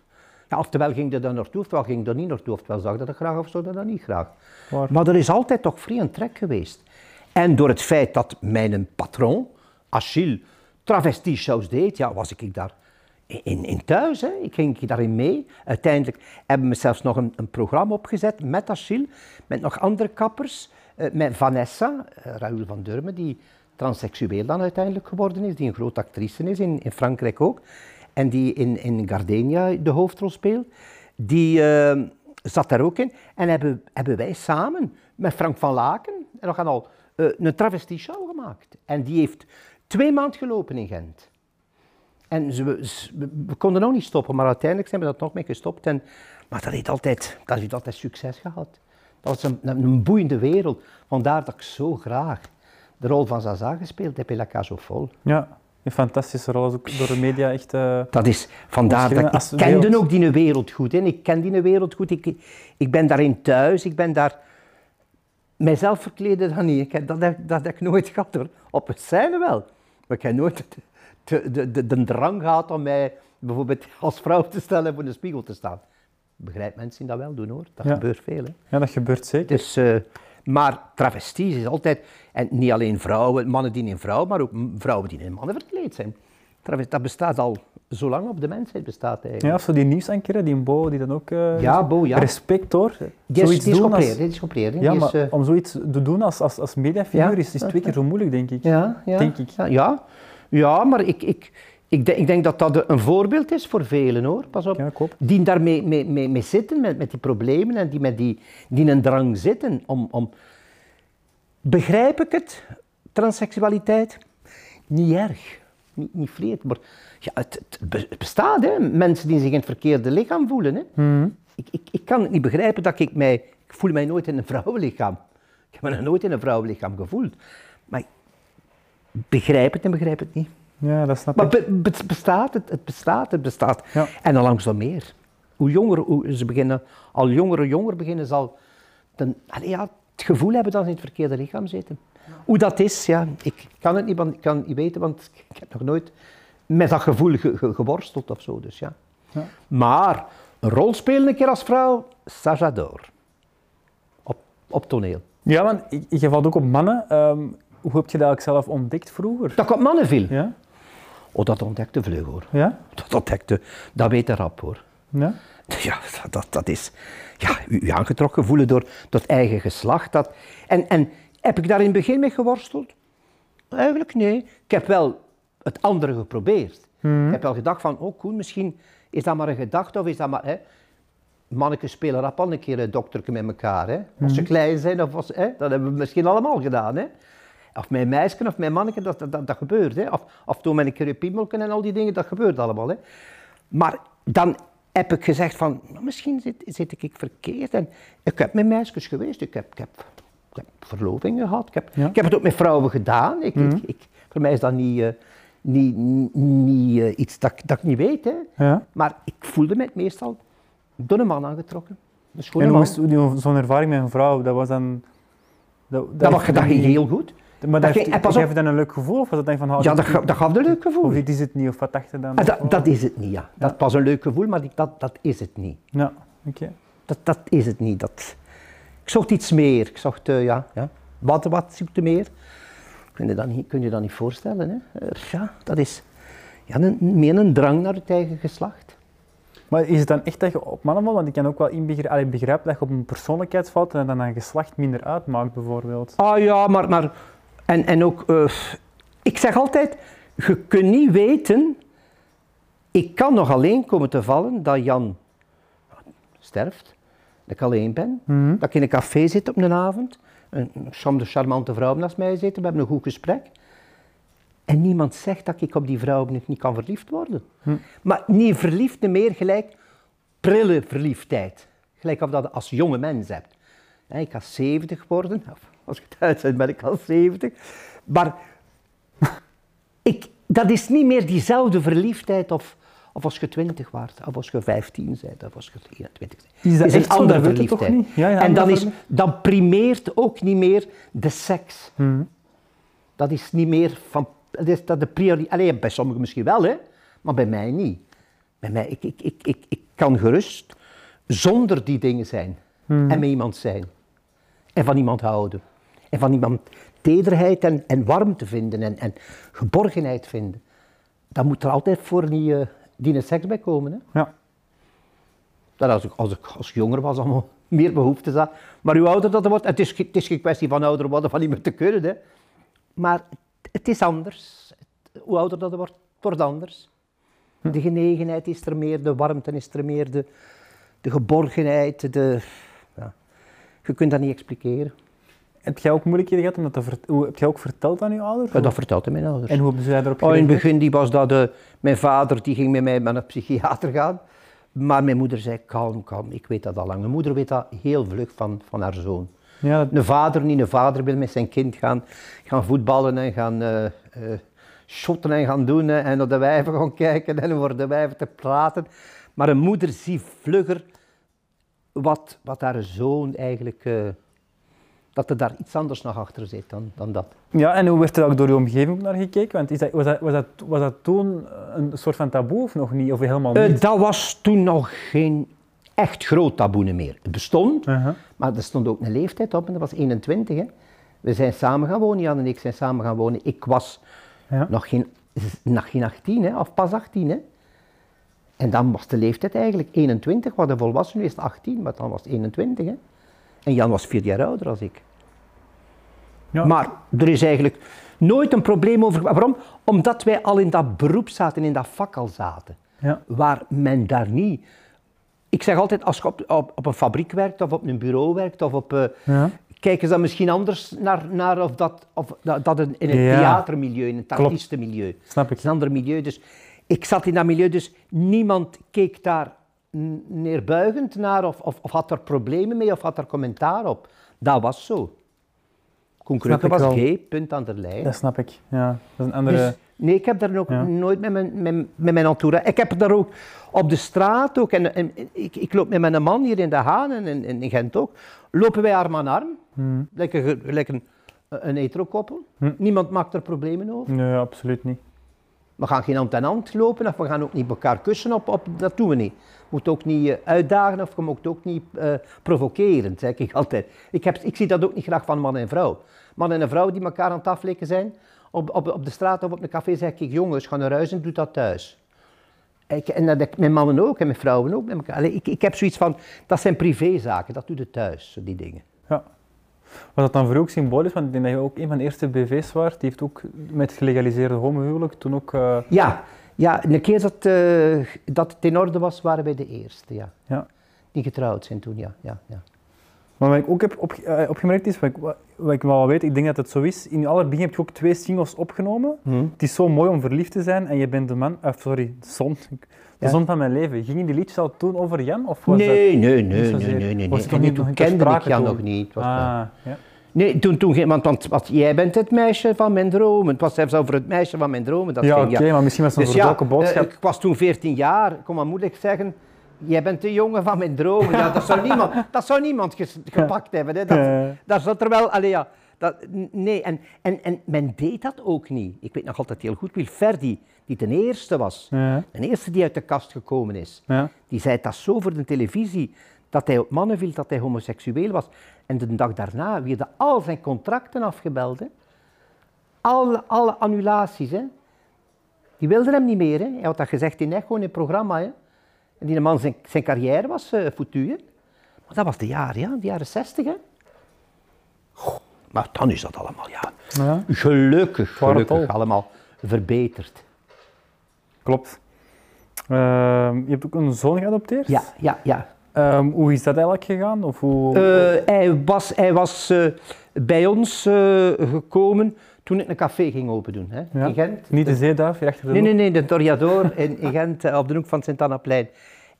Ja, oftewel ging er dan naartoe, oftewel ging er niet naartoe, oftewel zag dat graag of zo dat niet graag. Maar er is altijd toch vrij een trek geweest. En door het feit dat mijn patroon, Achille, travestie-shows deed, ja, was ik daar in, in thuis. Hè. Ik ging daarin mee. Uiteindelijk hebben we zelfs nog een, een programma opgezet met Achille, met nog andere kappers, eh, met Vanessa, eh, Raoul van Durmen, die transseksueel dan uiteindelijk geworden is, die een grote actrice is, in, in Frankrijk ook, en die in, in Gardenia de hoofdrol speelt. Die eh, zat daar ook in. En hebben, hebben wij samen met Frank van Laken en we gaan al een travestie-show gemaakt. En die heeft twee maanden gelopen in Gent. En ze, we, we konden ook niet stoppen, maar uiteindelijk zijn we dat nog mee gestopt. En, maar dat heeft altijd, dat heeft altijd succes gehad. Dat was een, een boeiende wereld. Vandaar dat ik zo graag de rol van Zaza gespeeld heb in La aux Folles. Ja, een fantastische rol, ook door de media echt... eh, Dat is vandaar dat ik, kende wereld. ook die wereld goed. Hè. Ik ken die wereld goed. Ik, ik ben daarin thuis. Ik ben daar... Mijzelf verkleden dan niet. Ik dat, heb, dat heb ik nooit gehad hoor. Op het scène wel. Maar ik heb nooit de, de, de, de drang gehad om mij bijvoorbeeld als vrouw te stellen en voor de spiegel te staan. Begrijp mensen dat wel doen hoor. Dat Ja. gebeurt veel. Hè. ja, dat gebeurt zeker. Dus, eh, maar travesties is altijd, en niet alleen vrouwen, mannen die in vrouwen, maar ook vrouwen die in mannen verkleed zijn. Dat bestaat al zo lang op de mensheid bestaat eigenlijk. Ja, of zo die nieuwsankeren, die Bo, die dan ook... eh, Ja, Bo, ja. Respect hoor. Die is, Zoiets die is als- die is geopereerd, hè. Ja, Die maar is, eh, om zoiets te doen als, als, als mediafiguur Ja. is, is twee keer zo moeilijk, denk ik. ja, ja, denk ik. Ja, ja, Ja, maar ik, ik, ik, denk, ik denk dat dat een voorbeeld is voor velen hoor. Pas op. Ja. Die daarmee mee, mee, mee zitten, met, met die problemen en die met die, die in een drang zitten om, om... Begrijp ik het, transseksualiteit? Niet erg, niet, niet vreed, maar ja, het, het be- het bestaat, hè. mensen die zich in het verkeerde lichaam voelen. Hè. Mhm. Ik, ik, ik kan het niet begrijpen dat ik mij... Ik voel mij nooit in een vrouwenlichaam. Ik heb me nog nooit in een vrouwenlichaam gevoeld. Maar begrijp het en begrijp het niet. Ja, dat snap Maar ik. be- het bestaat, het, het bestaat, het bestaat. Ja. En dan langzaam meer. Hoe jonger, hoe ze beginnen, al jonger en jonger beginnen ze al ja, het gevoel hebben dat ze in het verkeerde lichaam zitten. Hoe dat is, ja, ik kan het niet, want, ik kan het niet weten, want ik heb nog nooit met dat gevoel ge- ge- geworsteld of zo. Dus, ja. Ja. Maar een rol spelen een keer als vrouw, ça j'adore. Op, op toneel. Ja, want je je valt ook op mannen. Ehm, hoe heb je dat eigenlijk zelf ontdekt vroeger? Dat ik op mannen viel. Ja? Oh, dat ontdekte vlug hoor. Ja? Dat ontdekte, dat weet de rap hoor. Ja? Ja, dat, dat, dat is ja, u, u aangetrokken voelen door, het eigen geslacht. Dat, en, en heb ik daar in het begin mee geworsteld? Eigenlijk nee. Ik heb wel het andere geprobeerd. Ik heb wel gedacht van, oh Koen, misschien is dat maar een gedachte of is dat maar... Hè, mannetjes spelen rap al een keer een dokterke met elkaar. Hè. Als ze klein zijn, of als, hè, dat hebben we misschien allemaal gedaan. Hè. Of mijn meisje of mijn manneke, dat, dat, dat, dat gebeurt. Hè. Of, of toen een keer een piemelken en al die dingen, dat gebeurt allemaal. Hè. Maar dan heb ik gezegd van, nou, misschien zit, zit ik verkeerd. En ik heb met meisjes geweest, ik heb, ik heb, ik heb verlovingen gehad. Ik heb, Ja. ik heb het ook met vrouwen gedaan. Ik, ik, ik, voor mij is dat niet, eh, niet, niet, eh, iets dat, ik- dat ik niet weet. Hè. ja. Maar ik voelde me meestal door een man aangetrokken. Een En hoe man. is zo'n ervaring met een vrouw? Dat was dan... Dat, Dat, was, dat ging heel goed. Maar dat heeft, pas op. dan een leuk gevoel? Of was dat dan van... oh, Ja, dat, dat gaf een leuk gevoel. Of dit is het niet, of wat dacht je dan? Ah, dat, dat is het niet, ja. Dat was een leuk gevoel, maar dat, dat is het niet. Ja, oké. Dat, dat is het niet. Dat... Ik zocht iets meer. Ik zocht, eh, ja, ja. Wat, wat zoekt meer? Kun je dat niet, kun je dat niet voorstellen, hè? Ja, dat is ja, een, meer een drang naar het eigen geslacht. Maar is het dan echt dat je op mannen valt? Want ik kan ook wel inbegrijpen, dat je op een persoonlijkheid valt en dan een geslacht minder uitmaakt, bijvoorbeeld. Ah ja, maar, maar en, en ook, eh, ik zeg altijd, je kunt niet weten, ik kan nog alleen komen te vallen dat Jan sterft, dat ik alleen ben, Mhm. dat ik in een café zit op een avond, een een charmante vrouw naast mij zit, we hebben een goed gesprek. En niemand zegt dat ik op die vrouw niet, niet kan verliefd worden. Hm. Maar niet verliefd, meer gelijk prille verliefdheid. Gelijk of dat je als jonge mens hebt. Ik ga 70 worden, of als ik het uitzend ben ik al 70. Maar ik, dat is niet meer diezelfde verliefdheid of, of als je 20 waart, of als je 15 bent, of als je 21 bent. Is dat is echt je toch verliefdheid. Ja, ja, en dan, andere is, dan primeert ook niet meer de seks. Mhm. Dat is niet meer van. Dat is dat de prioriteit. Alleen bij sommigen misschien wel, hè, maar bij mij niet. Bij mij, ik, ik, ik, ik, ik kan gerust zonder die dingen zijn en met iemand zijn. En van iemand houden. En van iemand tederheid en, en warmte vinden en, en geborgenheid vinden. Dan moet er altijd voor die, die een seks bij komen. Hè. Ja. Dat als ik, als ik als ik jonger was, allemaal meer behoeftes had. Maar hoe ouder dat wordt, het is, het is geen kwestie van ouder worden, van niet meer te kunnen. Hè. Maar het, is anders. Hoe ouder dat wordt, het wordt anders. De genegenheid is er meer, de warmte is er meer, de, de geborgenheid, de... Ja. Je kunt dat niet expliceren. Heb jij ook moeilijkheden gehad om dat te vert- hoe, Heb jij ook verteld aan je ouders? Ja, dat vertelde mijn ouders. En hoe hebben zij daarop Oh, in het gereageerd? begin die was dat, mijn vader die ging met mij naar een psychiater gaan. Maar mijn moeder zei, kalm, kalm, ik weet dat al lang. Mijn moeder weet dat heel vlug van, van haar zoon. Ja, dat- Een vader niet, een vader wil met zijn kind gaan, gaan voetballen en gaan eh, shotten en gaan doen en naar de wijven gaan kijken en voor de wijven te praten. Maar een moeder ziet vlugger wat, wat haar zoon eigenlijk, eh, dat er daar iets anders nog achter zit dan, dan dat. ja, en hoe werd er ook door je omgeving naar gekeken? Want is dat, was, dat, was, dat, was dat toen een soort van taboe of nog niet? Of helemaal Eh, niet? dat was toen nog geen echt groot taboe meer. Het bestond, maar er stond ook een leeftijd op en dat was 21. Hè. We zijn samen gaan wonen, Jan en ik zijn samen gaan wonen. Ik was Ja. nog, geen, nog geen 18, hè, of pas 18. Hè. En dan was de leeftijd eigenlijk 21, waar de volwassen nu is 18, maar dan was het 21. Hè. En Jan was vier jaar ouder dan ik. Ja. Maar er is eigenlijk nooit een probleem over. Waarom? Omdat wij al in dat beroep zaten, in dat vak al zaten Ja. waar men daar niet. Ik zeg altijd, als je op, op, op een fabriek werkt of op een bureau werkt of op. eh, Ja. kijken ze dan misschien anders naar, naar of dat, of dat, dat in het Ja. theatermilieu, in het artiestenmilieu. Snap ik. Het is een ander milieu. Dus ik zat in dat milieu, dus niemand keek daar neerbuigend naar of, of, of had er problemen mee of had er commentaar op. Dat was zo. Koen Snap Krukke ik was gay, punt aan de lijn. Dat snap ik. Ja. Dat is een andere... Dus Nee, ik heb daar ook Ja. nooit met mijn, met, met mijn entourage. Ik heb daar ook op de straat ook. En, en ik, ik loop met mijn man hier in De Haan en in, in Gent ook. Lopen wij arm aan arm. Hm. Lekker, een, een heterokoppel. Hm. Niemand maakt er problemen over. Nee, absoluut niet. We gaan geen hand aan hand lopen of we gaan ook niet elkaar kussen op, op dat doen we niet. Je moet ook niet eh, uitdagen of je moet ook niet eh provoceren, zeg ik altijd. Ik, heb, ik zie dat ook niet graag van man en vrouw. Man en een vrouw die elkaar aan het aflikken zijn, op, op, op de straat of op een café zeg ik, jongens, ga naar huis en doe dat thuis. Ik, en dat ik met mannen ook en met vrouwen ook. Met elkaar. Ik, ik heb zoiets van, dat zijn privézaken, dat doe je thuis, die dingen. Ja. Was dat dan voor u ook symbolisch? Want ik denk dat je ook een van de eerste BV's was. Die heeft ook met gelegaliseerde homohuwelijk toen ook... eh, Ja, ja een keer dat, eh, dat het in orde was, waren wij de eerste, ja. Ja. Die getrouwd zijn toen, ja. ja, ja. Maar wat ik ook heb op, eh, opgemerkt is, wat ik, wat, ik wel weet, ik denk dat het zo is. In je allerbegin heb je ook twee singles opgenomen. Het is zo mooi om verliefd te zijn en je bent de man, sorry, de zon, de zon van mijn leven. Gingen die liedjes al toen over Jan? Of was Nee, dat... nee, nee, nee, nee, nee. Was nee. toen nog niet ter kende ik Jan nog niet. Was Ah, ja. Nee, toen, toen ging, want, want, want jij bent het meisje van mijn dromen. Het was zelfs over het meisje van mijn dromen. Dat Ja, oké, maar misschien was het een Dus ja, verdoken boodschap. eh, ik was toen 14 jaar, ik kon maar moeilijk zeggen, jij bent de jongen van mijn dromen. Ja, dat, zou niemand, dat zou niemand gepakt hebben. Hè. Dat, dat zat er wel, allee, ja, dat, nee, en, en, en men deed dat ook niet. Ik weet nog altijd heel goed, Wilferdi, die ten eerste was, Ja, de eerste die uit de kast gekomen is, ja. die zei dat zo voor de televisie, dat hij op mannen viel, dat hij homoseksueel was. En de dag daarna werden al zijn contracten afgebeld. Hè. Alle, alle annulaties. Hè. Die wilden hem niet meer. Hè. Hij had dat gezegd in Echo in het programma. Hè. En die man, zijn, zijn carrière was uh, foutu. Hè. Maar dat was de jaren, ja, de jaren zestig. Hè. Goh, maar dan is dat allemaal, ja. ja. Gelukkig, gelukkig al. allemaal verbeterd. Klopt. Ehm, je hebt ook een zoon geadopteerd? Ja, ja, ja. Ehm, hoe is dat eigenlijk gegaan? Of hoe... Eh, hij was, hij was eh, bij ons eh, gekomen toen ik een café ging open doen. Hè, Ja. In Gent. Niet de zeeduif hier achter de Nee, nee, nee, de Toriador in, in Gent op de hoek van Sint-Annaplein.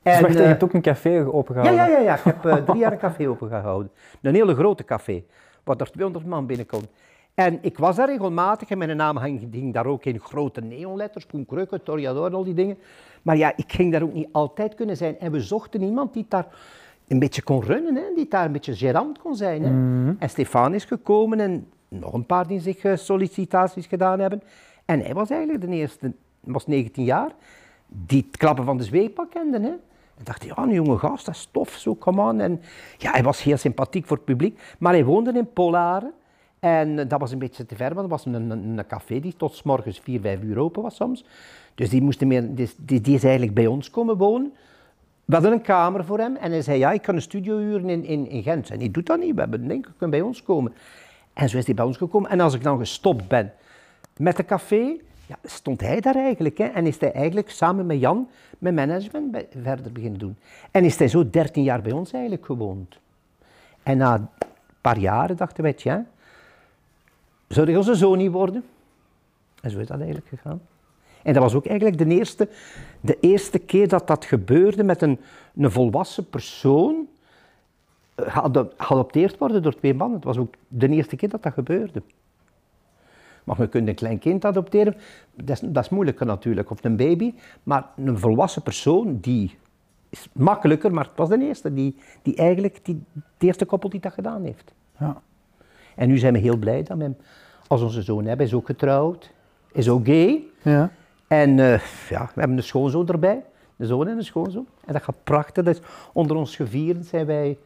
Dus wacht, je hebt ook een café ja, opengehouden? ja, ja, ja, ik heb drie jaar een café opengehouden. Een hele grote café, waar er 200 man binnenkomt. En ik was daar regelmatig en mijn naam hing, hing daar ook in grote neonletters, Koen Krukke, Toriador en al die dingen. Maar ja, ik ging daar ook niet altijd kunnen zijn. En we zochten iemand die daar een beetje kon runnen, hè, die daar een beetje gérant kon zijn. Hè. En Stefan is gekomen en nog een paar die zich eh, sollicitaties gedaan hebben. En hij was eigenlijk de eerste, was 19 jaar, die het klappen van de zweepak kende. Hè. En dacht, ja, een jonge gast, dat is tof, zo, come on. En ja, hij was heel sympathiek voor het publiek, maar hij woonde in Polaren. En eh, dat was een beetje te ver, want dat was een, een, café die tot 's morgens 4, 5 uur open was soms. Dus die, moest meer, die, die, die is eigenlijk bij ons komen wonen. We hadden een kamer voor hem en hij zei, ja, ik kan een studio huren in, in, in Gent. En hij doet dat niet, we hebben denk ik, bij ons komen. En zo is hij bij ons gekomen. En als ik dan gestopt ben met de café, ja, stond hij daar eigenlijk. Hè, en is hij eigenlijk samen met Jan, met management, verder beginnen doen. En is hij zo 13 jaar bij ons eigenlijk gewoond. En na een paar jaren dachten wij, tja, zou hij onze zoon niet worden? En zo is dat eigenlijk gegaan. En dat was ook eigenlijk de eerste, de eerste keer dat dat gebeurde met een, een volwassen persoon eh, geado- geadopteerd worden door twee mannen. Het was ook de eerste keer dat dat gebeurde. Maar je kunt een klein kind adopteren, dat is, dat is moeilijker natuurlijk, of een baby. Maar een volwassen persoon, die is makkelijker, maar het was de eerste, die, die eigenlijk, die, de eerste koppel die dat gedaan heeft. Ja. En nu zijn we heel blij dat we hem als onze zoon hebben. Hij is ook getrouwd, is ook gay. Ja. En eh, ja, we hebben een schoonzoon erbij, een zoon en een schoonzoon. En dat gaat prachtig. Dat is, onder ons gevieren zijn wij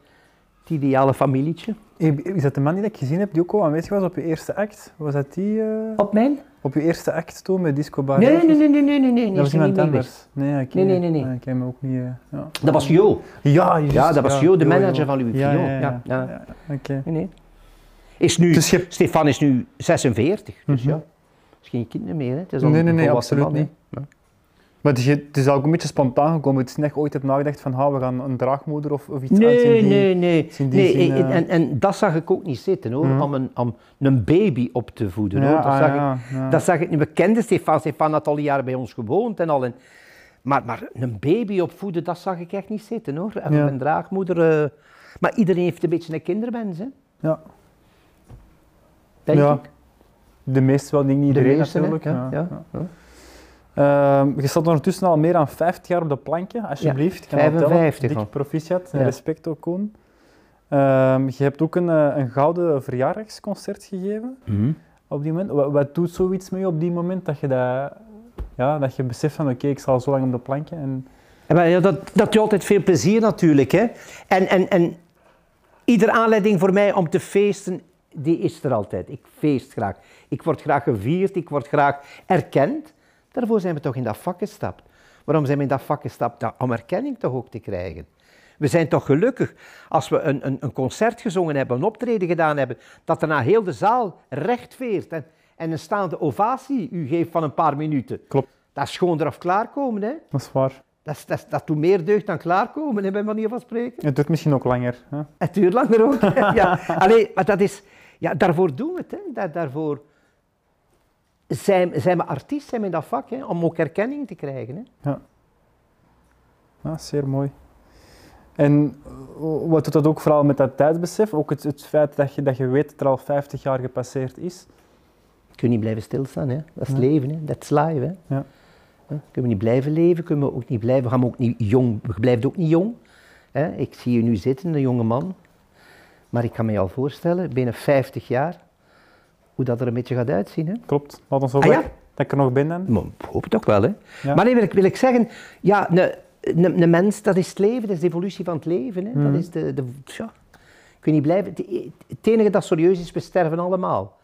het ideale familietje. Is dat de man die ik gezien heb, die ook al aanwezig was op je eerste act? Was dat die eh, Op mijn? op je eerste act toen met Disco Bar? Nee, nee, nee, nee, nee, nee, nee. Dat was iemand anders. Nee, ik Nee, nee, nee, nee. Ik ken hem ook niet. eh, ja. Dat was Jo. Ja, juist, Ja, dat was Jo, de manager van Louis ja, Vuitton. Ja, ja, Ja. Oké. Nee, nee. Is nu, Dus je Stefan is nu 46, dus Mhm. ja. is geen kind meer, hè. Het is al Nee, nee, een nee, absoluut man, niet. Maar het is, het is ook een beetje spontaan gekomen. Het is niet ooit heb nagedacht van, ha, we gaan een draagmoeder of, of iets Nee, die- nee, nee. nee zin, en, eh, en, en dat zag ik ook niet zitten hoor, Mhm. om, een, om een baby op te voeden. Ja, hoor. Dat, ah, zag ja, ik, ja. dat zag ik niet. We kenden Stefan, Stefan had al jaren bij ons gewoond en al. En, maar, maar een baby opvoeden, dat zag ik echt niet zitten hoor. En. Een draagmoeder. eh, maar iedereen heeft een beetje een kinderwens, hè? Ja. Denk Ja. ik. De meeste wel, niet De iedereen meeste, hè? natuurlijk. Ja, ja. Ja, ja. Ehm, je staat ondertussen al meer dan 50 jaar op de plankje, alsjeblieft. Ik kan dat tellen. 55 Dik al. proficiat Ja. respect ook, Koen. Ehm, je hebt ook een, eh, een gouden verjaardagsconcert gegeven Mhm. op die moment. Wat, wat doet zoiets mee op die moment dat je, dat, ja, dat je beseft van oké, ik sta zo lang op de plankje en Ja, ja, dat, dat doet altijd veel plezier natuurlijk. Hè? En, en, en iedere aanleiding voor mij om te feesten, die is er altijd. Ik feest graag. Ik word graag gevierd, ik word graag erkend. Daarvoor zijn we toch in dat vak gestapt. Waarom zijn we in dat vak gestapt? Om erkenning toch ook te krijgen. We zijn toch gelukkig als we een, een, een concert gezongen hebben, een optreden gedaan hebben, dat daarna heel de zaal recht veert en, en een staande ovatie u geeft van een paar minuten. Klopt. Dat is gewoon eraf klaarkomen. Hè? dat is waar. Dat, dat, doet meer deugd dan klaarkomen, hè, bij manier van spreken. Het duurt misschien ook langer. Hè? Het duurt langer ook. ja. Allee, maar dat is, ja, daarvoor doen we het. Hè. Daar, daarvoor zijn, zijn we artiest, zijn we in dat vak, hè, om ook erkenning te krijgen. Hè. Ja, zeer mooi. En eh, wat doet dat ook vooral met dat tijdsbesef? Ook het, het feit dat je, dat je weet dat er al 50 jaar gepasseerd is. Kun je niet blijven stilstaan, hè. dat is Ja. leven, hè. dat is live. Hè. Ja. Hè, Kunnen we niet blijven leven, kunnen we ook niet blijven, gaan we ook niet jong, je blijft ook niet jong. Hè. Ik zie je nu zitten, een jonge man, maar ik kan me al voorstellen, binnen 50 jaar, hoe dat er een beetje gaat uitzien. Hè. Klopt. Laat ons ook Ah, ja? Dat ik er nog ben. Maar ik hoop het toch wel, hè. Ja. Maar nee, wil ik, wil ik zeggen, ja, een, mens, dat is het leven, dat is de evolutie van het leven. Hè. Mhm. Dat is de, de, ja. Kun je niet blijven. Het, het enige dat serieus is, we sterven allemaal.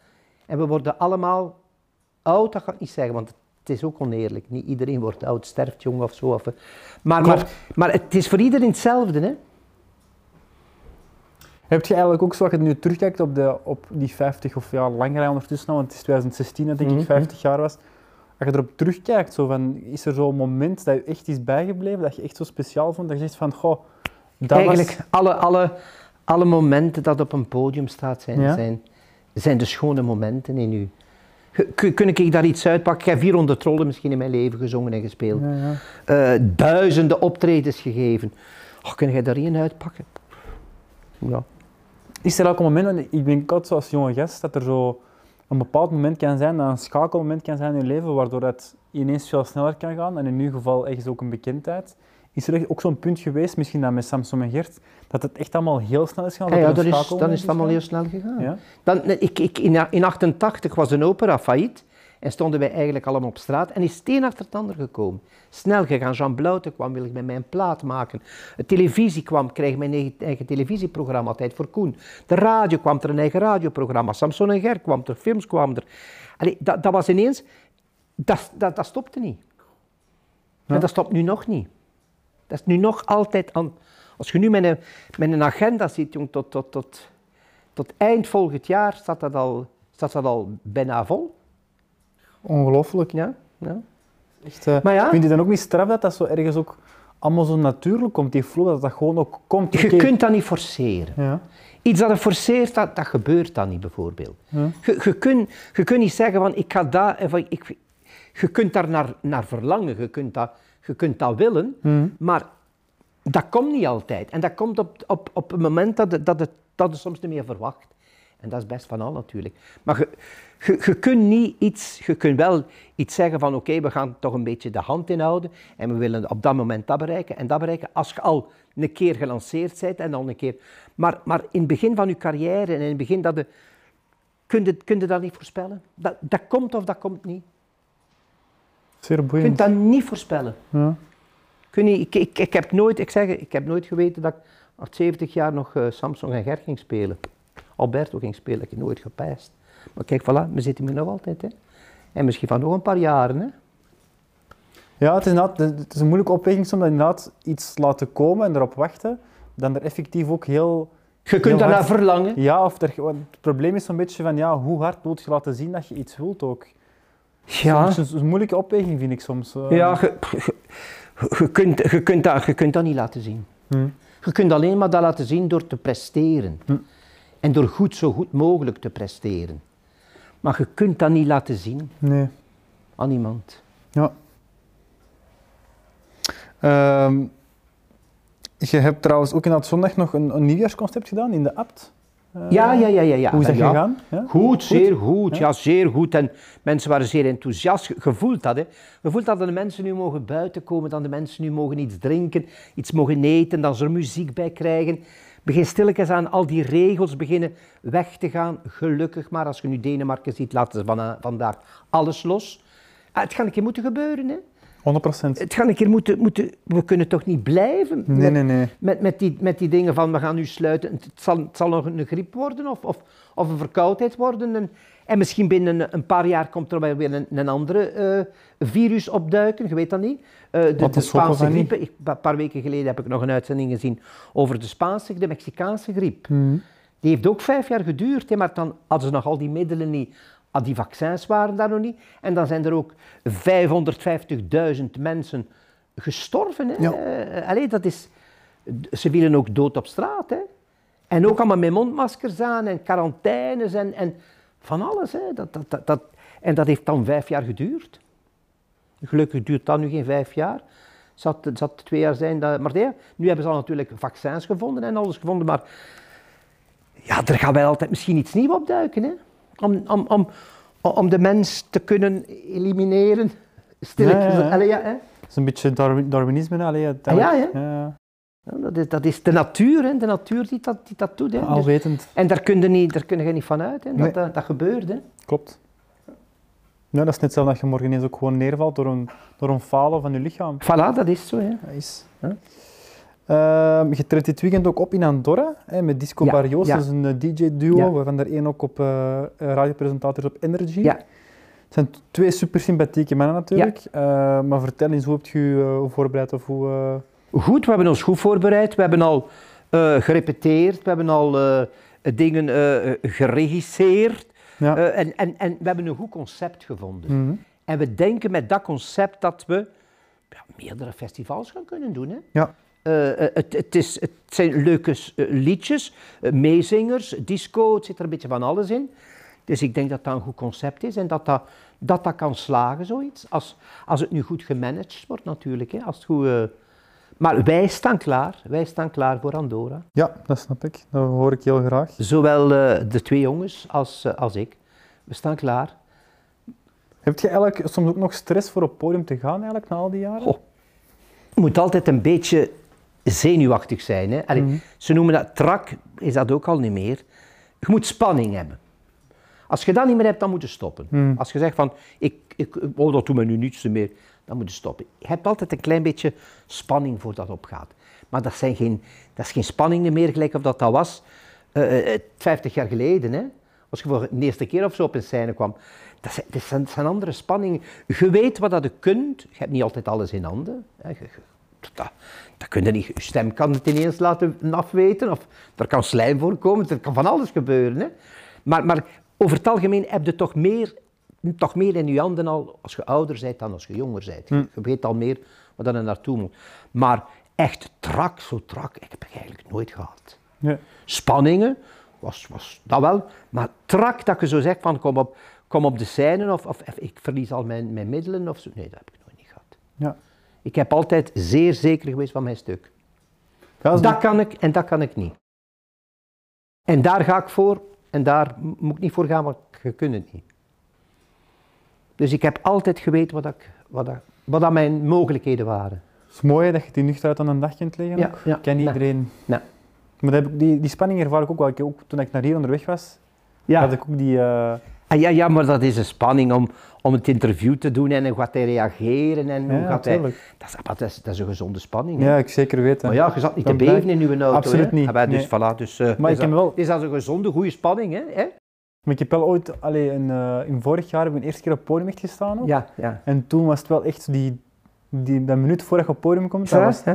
En we worden allemaal oud, dat ga ik niet zeggen, want het is ook oneerlijk. Niet iedereen wordt oud, sterft jong of zo. Of, maar, maar, maar het is voor iedereen hetzelfde, hè. Heb je eigenlijk ook, zoals je nu terugkijkt op, de, op die 50 of ja, langer ondertussen, al, want het is 2016 dat denk ik Mhm. 50 jaar was. Als je erop terugkijkt, zo van, is er zo'n moment dat je echt is bijgebleven, dat je echt zo speciaal vond, dat je zegt van, goh, dat Eigenlijk, was... alle, alle, alle momenten dat op een podium staat, zijn, Ja. zijn, zijn de schone momenten in u. Kun- ik daar iets uitpakken? Ik heb 400 trollen misschien in mijn leven gezongen en gespeeld. Ja, ja. Eh, duizenden optredens gegeven. Oh, kun jij daar één uitpakken? Ja. Is er ook een moment, want ik denk altijd zoals jonge gast, dat er zo een bepaald moment kan zijn, dat een schakelmoment kan zijn in je leven, waardoor het ineens veel sneller kan gaan, en in uw geval echt ook een bekendheid. Is er echt ook zo'n punt geweest, misschien dan met Samson en Gert, dat het echt allemaal heel snel is gegaan? Ja, ja, dat is, dan is het allemaal heel snel gegaan. Ja? Dan, ik, ik, in, in 88 was een opera failliet en stonden wij eigenlijk allemaal op straat en is het een achter het ander gekomen. Snel gegaan. Jean Blouten kwam, wil ik met mij een plaat maken. De televisie kwam, kreeg mijn eigen, eigen televisieprogramma, Tijd voor Koen. De radio kwam er een eigen radioprogramma. Samson en Ger kwam er, films kwamen er. Allee, dat, dat was ineens, dat, dat, dat stopte niet. Ja. En dat stopt nu nog niet. Dat is nu nog altijd aan. Als je nu met een, met een agenda ziet, jong, tot, tot, tot, tot eind volgend jaar staat dat al, staat dat al bijna vol. Ongelooflijk. Ja, ja. Echt, eh, Maar ja. Vind je dan ook niet straf dat dat zo ergens ook allemaal zo natuurlijk komt, die flow, dat dat gewoon ook komt? Je kunt dat niet forceren. Ja. Iets dat je forceert, dat, dat gebeurt dan niet bijvoorbeeld. Ja. Je, je, kunt, je kunt niet zeggen van ik ga daar, of ik, ik- je kunt daar naar, naar verlangen, je kunt dat, je kunt dat willen, maar dat komt niet altijd. En dat komt op, op, op een moment dat het, dat, het, dat het soms niet meer verwacht. En dat is best van al natuurlijk. Maar je, je, je kunt niet iets, je kunt wel iets zeggen van oké, we gaan toch een beetje de hand inhouden en we willen op dat moment dat bereiken en dat bereiken. Als je al een keer gelanceerd bent en dan een keer... Maar, maar in het begin van je carrière en in het begin dat de... Kun je, kun je dat niet voorspellen? Dat, dat komt of dat komt niet. Zeer Je kunt boeiend. dat niet voorspellen. Ja. Kun je, ik, ik, ik, heb nooit, ik, zeg, ik heb nooit geweten dat ik al 70 jaar nog eh, Samsung en Ger ging spelen. Alberto ging spelen, ik heb nooit gepijst. Maar kijk, voilà, we zitten hier nog altijd. Hè. En misschien van nog een paar jaren. Hè. Ja, het is, het is een moeilijke opweging soms dat inderdaad iets laten komen en erop wachten, dan er effectief ook heel... Je kunt daarna hard. verlangen. Ja, of er, het probleem is zo'n beetje van, ja, hoe hard moet je laten zien dat je iets wilt ook? Ja, Het is een, een moeilijke opweging, vind ik soms. eh. ja je, je, je, kunt, je, kunt dat, je kunt dat niet laten zien. Hm. Je kunt alleen maar dat laten zien door te presteren. Hm. En door goed, zo goed mogelijk te presteren. Maar je kunt dat niet laten zien Nee. aan iemand. Ja. Ehm, je hebt trouwens ook in dat zondag nog een, een nieuwjaarsconcept gedaan in de Abt. Eh, Ja, ja, ja, ja. ja. Hoe is dat ja. gegaan? Ja? Goed, zeer goed. Ja. Ja. zeer goed. En mensen waren zeer enthousiast. Je voelt dat, hè. Je voelt dat de mensen nu mogen buiten komen, dat de mensen nu mogen iets drinken, iets mogen eten, dat ze er muziek bij krijgen. Begin stilletjes aan al die regels beginnen weg te gaan. Gelukkig maar, als je nu Denemarken ziet, laten ze van, vandaag alles los. Ah, het gaat een keer moeten gebeuren, hè. 100%. Het gaat een keer moeten, moeten... We kunnen toch niet blijven Nee, met, nee, nee. met, met, die, met die dingen van we gaan nu sluiten. Het zal, het zal nog een griep worden of, of, of een verkoudheid worden. En, en misschien binnen een paar jaar komt er wel weer een, een andere eh, virus opduiken, je weet dat niet. Eh, de de Spaanse griep. Ik- Een paar weken geleden heb ik nog een uitzending gezien over de Spaanse, de Mexicaanse griep. Mhm. Die heeft ook vijf jaar geduurd, hè, maar dan hadden ze nog al die middelen niet. Al die vaccins waren daar nog niet. En dan zijn er ook 550.000 mensen gestorven. Hè. Ja. Eh, allee, dat is, ze vielen ook dood op straat. Hè. En ook allemaal met mondmaskers aan en quarantaines en, en van alles. Hè. Dat, dat, dat, dat, en dat heeft dan vijf jaar geduurd. Gelukkig duurt dat nu geen vijf jaar. Het zat, zat twee jaar zijn. Dat, maar nee, nu hebben ze al natuurlijk vaccins gevonden en alles gevonden. Maar ja, er gaat wel altijd misschien iets nieuws opduiken. Hè? Om, om, om, om de mens te kunnen elimineren. Stilletjes. Ja, ja, ja. Allee, ja, hè? Dat is een beetje Darwin- Darwinisme. Allee, ja, ja. Dat, is, dat is de natuur, hè? de natuur die dat, die dat doet. Hè? Dus- Alwetend. en daar kun je niet, daar kun je niet van uit, hè? Dat, Nee. dat, dat gebeurt. Hè? Klopt. Ja, dat is net zo dat je morgen ineens ook gewoon neervalt door een, door een falen van je lichaam. Voilà, dat is zo. Hè? Dat is. Ja. Ehm, je treedt dit weekend ook op in Andorra hè, met Disco Ja, Barrios, ja. dat is een eh, DJ-duo, Ja. waarvan er één ook op radiopresentators op Energy. Ja. Het zijn twee super sympathieke mannen natuurlijk. Eh, maar vertel eens, hoe heb je je eh, voorbereid of hoe... Goed, we hebben ons goed voorbereid. We hebben al eh, gerepeteerd, we hebben al eh, dingen eh, geregisseerd. ja. En, en, en we hebben een goed concept gevonden. Mhm. En we denken met dat concept dat we ja, meerdere festivals gaan kunnen doen. Hè? Ja. Het, het, is, het zijn leuke liedjes, meezingers, disco, het zit er een beetje van alles in. Dus ik denk dat dat een goed concept is en dat dat, dat, dat kan slagen, zoiets. Als, als het nu goed gemanaged wordt natuurlijk. Hè? Als het goed, Maar wij staan klaar, wij staan klaar voor Andorra. ja, dat snap ik. Dat hoor ik heel graag. Zowel eh, de twee jongens als, eh, als ik. We staan klaar. Heb je eigenlijk soms ook nog stress voor op podium te gaan eigenlijk, na al die jaren? Je moet altijd een beetje zenuwachtig zijn. Hè? Allee, Mhm. Ze noemen dat trak, is dat ook al niet meer. Je moet spanning hebben. Als je dat niet meer hebt, dan moet je stoppen. Mhm. Als je zegt van, ik, ik, oh, dat doet me nu niets meer, dan moet je stoppen. Je hebt altijd een klein beetje spanning voor dat opgaat. Maar dat, zijn geen, dat is geen spanning meer gelijk of dat dat was eh, eh, 50 jaar geleden. Hè? Als je voor de eerste keer of zo op een scène kwam. Dat zijn, zijn, andere spanningen. Je weet wat dat je kunt. Je hebt niet altijd alles in handen. Hè? Je- dat, dat kun je niet. Je stem kan het ineens laten afweten. Of er kan slijm voorkomen. Er kan van alles gebeuren. Hè? Maar, maar over het algemeen heb je toch meer, toch meer in je handen al als je ouder bent dan als je jonger bent. Je, je weet al meer wat er naartoe moet. Maar echt trak, zo trak, ik heb ik eigenlijk nooit gehad. Ja. Spanningen, was, was dat wel. Maar trak dat je zo zegt van kom op, kom op de scène of, of, of ik verlies al mijn, mijn middelen of zo. Nee, dat heb ik nooit niet gehad. Ja. Ik heb altijd zeer zeker geweest van mijn stuk. Dat kan ik en dat kan ik niet. En daar ga ik voor en daar moet ik niet voor gaan, want je kunt het niet. Dus ik heb altijd geweten wat, ik, wat, dat- wat dat mijn mogelijkheden waren. Het is mooi dat je die nuchter aan een dag kunt leggen. Ja, ja, Ken iedereen. Nee. Maar dat heb ik, die, die spanning ervaar ik ook wel. Ik, ook toen ik naar hier onderweg was, Ja. had ik ook die... eh, Ah, ja, ja, maar dat is een spanning om, om het interview te doen en hoe gaat hij reageren en hoe ja, gaat hij... Dat is, maar dat, is, dat is een gezonde spanning. hè. Ja, ik zeker weten. Maar ja, je zat niet te beven in uw auto. Absoluut hè. niet, Ah, dus, nee. voilà, dus, eh, Maar is ik heb dat- wel- is dat een gezonde, goede spanning, hè? Maar ik heb wel ooit, allee, in, eh, in vorig jaar heb ik een eerste keer op het podium echt gestaan. Ook. Ja, ja. En toen was het wel echt die, die, dat minuut voordat je op het podium komt, dat was, hè?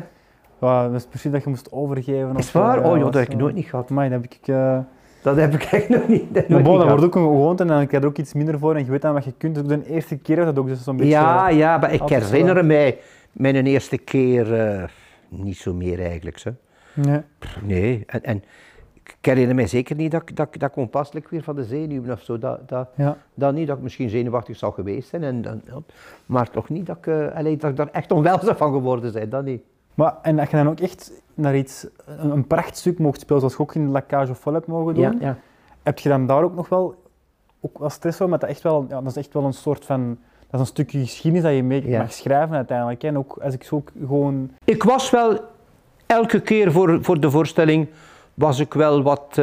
ja, dat was precies dat je moest overgeven. Is of waar? Ja, Oh, joh, was, dat heb ik nooit niet gehad. amai, dat heb ik... eh, Dat heb ik echt nog niet, dat Maar bon, dat wordt ook een gewoonte en dan krijg je er ook iets minder voor en je weet dan wat je kunt. Dus de eerste keer was dat ook dus zo'n beetje... Ja, ja, maar ik herinner mij mijn eerste keer eh, niet zo meer eigenlijk. Zo. Nee. Pff, Nee, en, en ik herinner mij zeker niet dat, ik- dat, dat ik onpasselijk weer van de zenuwen of zo. Dat, dat, Ja. dat niet, dat ik misschien zenuwachtig zou geweest zijn. En, dan- ja, maar toch niet dat ik, eh, allee, dat ik daar echt onwel van geworden zijn, dat niet. Maar, en dat je dan ook echt naar iets, een, een prachtstuk mocht spelen, zoals je ook in La Cage aux Folles hebt mogen doen, Ja, ja. heb je dan daar ook nog wel, ook wel stress van, maar dat, echt wel, ja, dat is echt wel een soort van, dat is een stukje geschiedenis dat je mee Ja. mag schrijven uiteindelijk. En ook als ik zo ook gewoon, Ik was wel, elke keer voor, voor de voorstelling, was ik wel wat...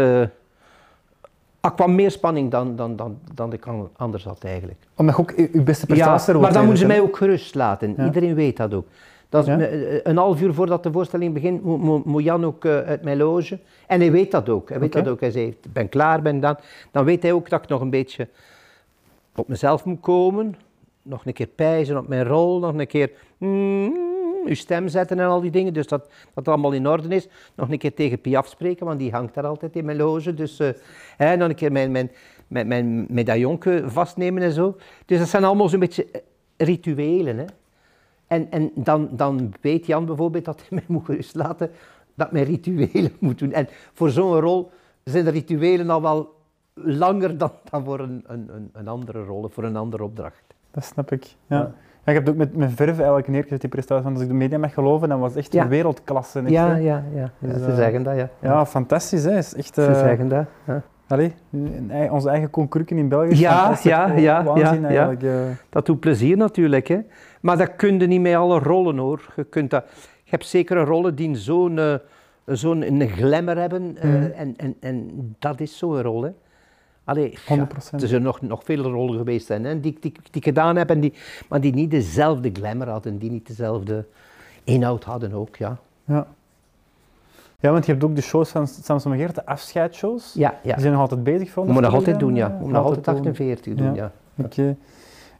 ik kwam meer spanning dan, dan, dan, dan ik an- anders had eigenlijk. omdat ook je beste Ja, prestatie er maar dan moeten ze mij eigenlijk, ook gerust laten. Ja. Iedereen weet dat ook. Dat is Ja. eh, een half uur voordat de voorstelling begint, moet, moet Jan ook eh, uit mijn loge. En hij weet dat ook. Hij weet dat ook. Hij zei, ik ben klaar, ben dan. Dan weet hij ook dat ik nog een beetje op mezelf moet komen. Nog een keer pijzen op mijn rol. Nog een keer mm, uw stem zetten en al die dingen. Dus dat dat het allemaal in orde is. Nog een keer tegen Piaf spreken, want die hangt daar altijd in mijn loge. Dus eh, hè, nog een keer mijn, mijn, mijn, mijn medaillonke vastnemen en zo. Dus dat zijn allemaal zo'n beetje eh, rituelen. Hè. En, en dan, dan weet Jan bijvoorbeeld dat hij mij moet gerust laten dat mijn rituelen moet doen. En voor zo'n rol zijn de rituelen al wel langer dan, dan voor een, een, een, andere rol of voor een andere opdracht. Dat snap ik. Ja. Ja. Ja. ik heb het ook met, met verf eigenlijk neergezet, die prestatie. Want als ik de media mag geloven, dan was het echt Ja. een wereldklasse. echt, Ja, ja, ja. ja Dus, ze eh, zeggen dat, ja. Ja, fantastisch. Hè. Is echt, Ze zeggen dat. Ja. allee, onze eigen concurken in België. Ja, ja, Oh, ja, Waanzin ja, eh. Dat doet plezier natuurlijk, hè. Maar dat kun je niet met alle rollen, hoor. Je, kunt dat, je hebt zekere rollen die zo'n zo'n een glamour hebben. eh, Mhm. en, en, en dat is zo'n rol, hè. Allee, 100%. er zijn nog, nog veel rollen geweest zijn, hè, die, die, die ik gedaan heb, en die, maar die niet dezelfde glamour hadden, die niet dezelfde inhoud hadden ook, ja. Ja. ja, want je hebt ook de shows van Samson Megeert, de afscheidsshows. Ja, ja. Die zijn nog altijd bezig voor We moeten nog ons, altijd doen, ja. We moeten nog altijd doen. 48 doen, Ja. ja. Oké.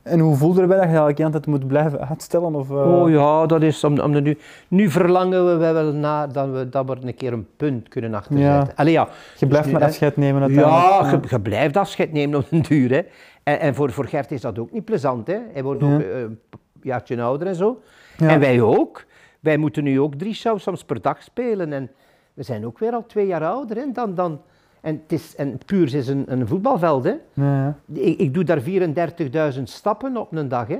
En hoe voelde je erbij dat je eigenlijk altijd moet blijven uitstellen? Of, eh, Oh ja, dat is om, om de nu. Nu verlangen we wel naar dat we, dat we een keer een punt kunnen achterzetten. Ja. Allee, ja. Je blijft nu, maar afscheid nemen Ja, uiteindelijk. je, je blijft afscheid nemen op den duur. Hè. En, en voor, voor Gert is dat ook niet plezant. Hè. Hij wordt Ja. ook eh, een jaartje ouder en zo. Ja. En wij ook. Wij moeten nu ook drie shows soms per dag spelen. En we zijn ook weer al twee jaar ouder. Hè. Dan, dan, en, het is, en Puurs is een, een voetbalveld. Hè. Ja. Ik, ik doe daar 34.000 stappen op een dag. Hè.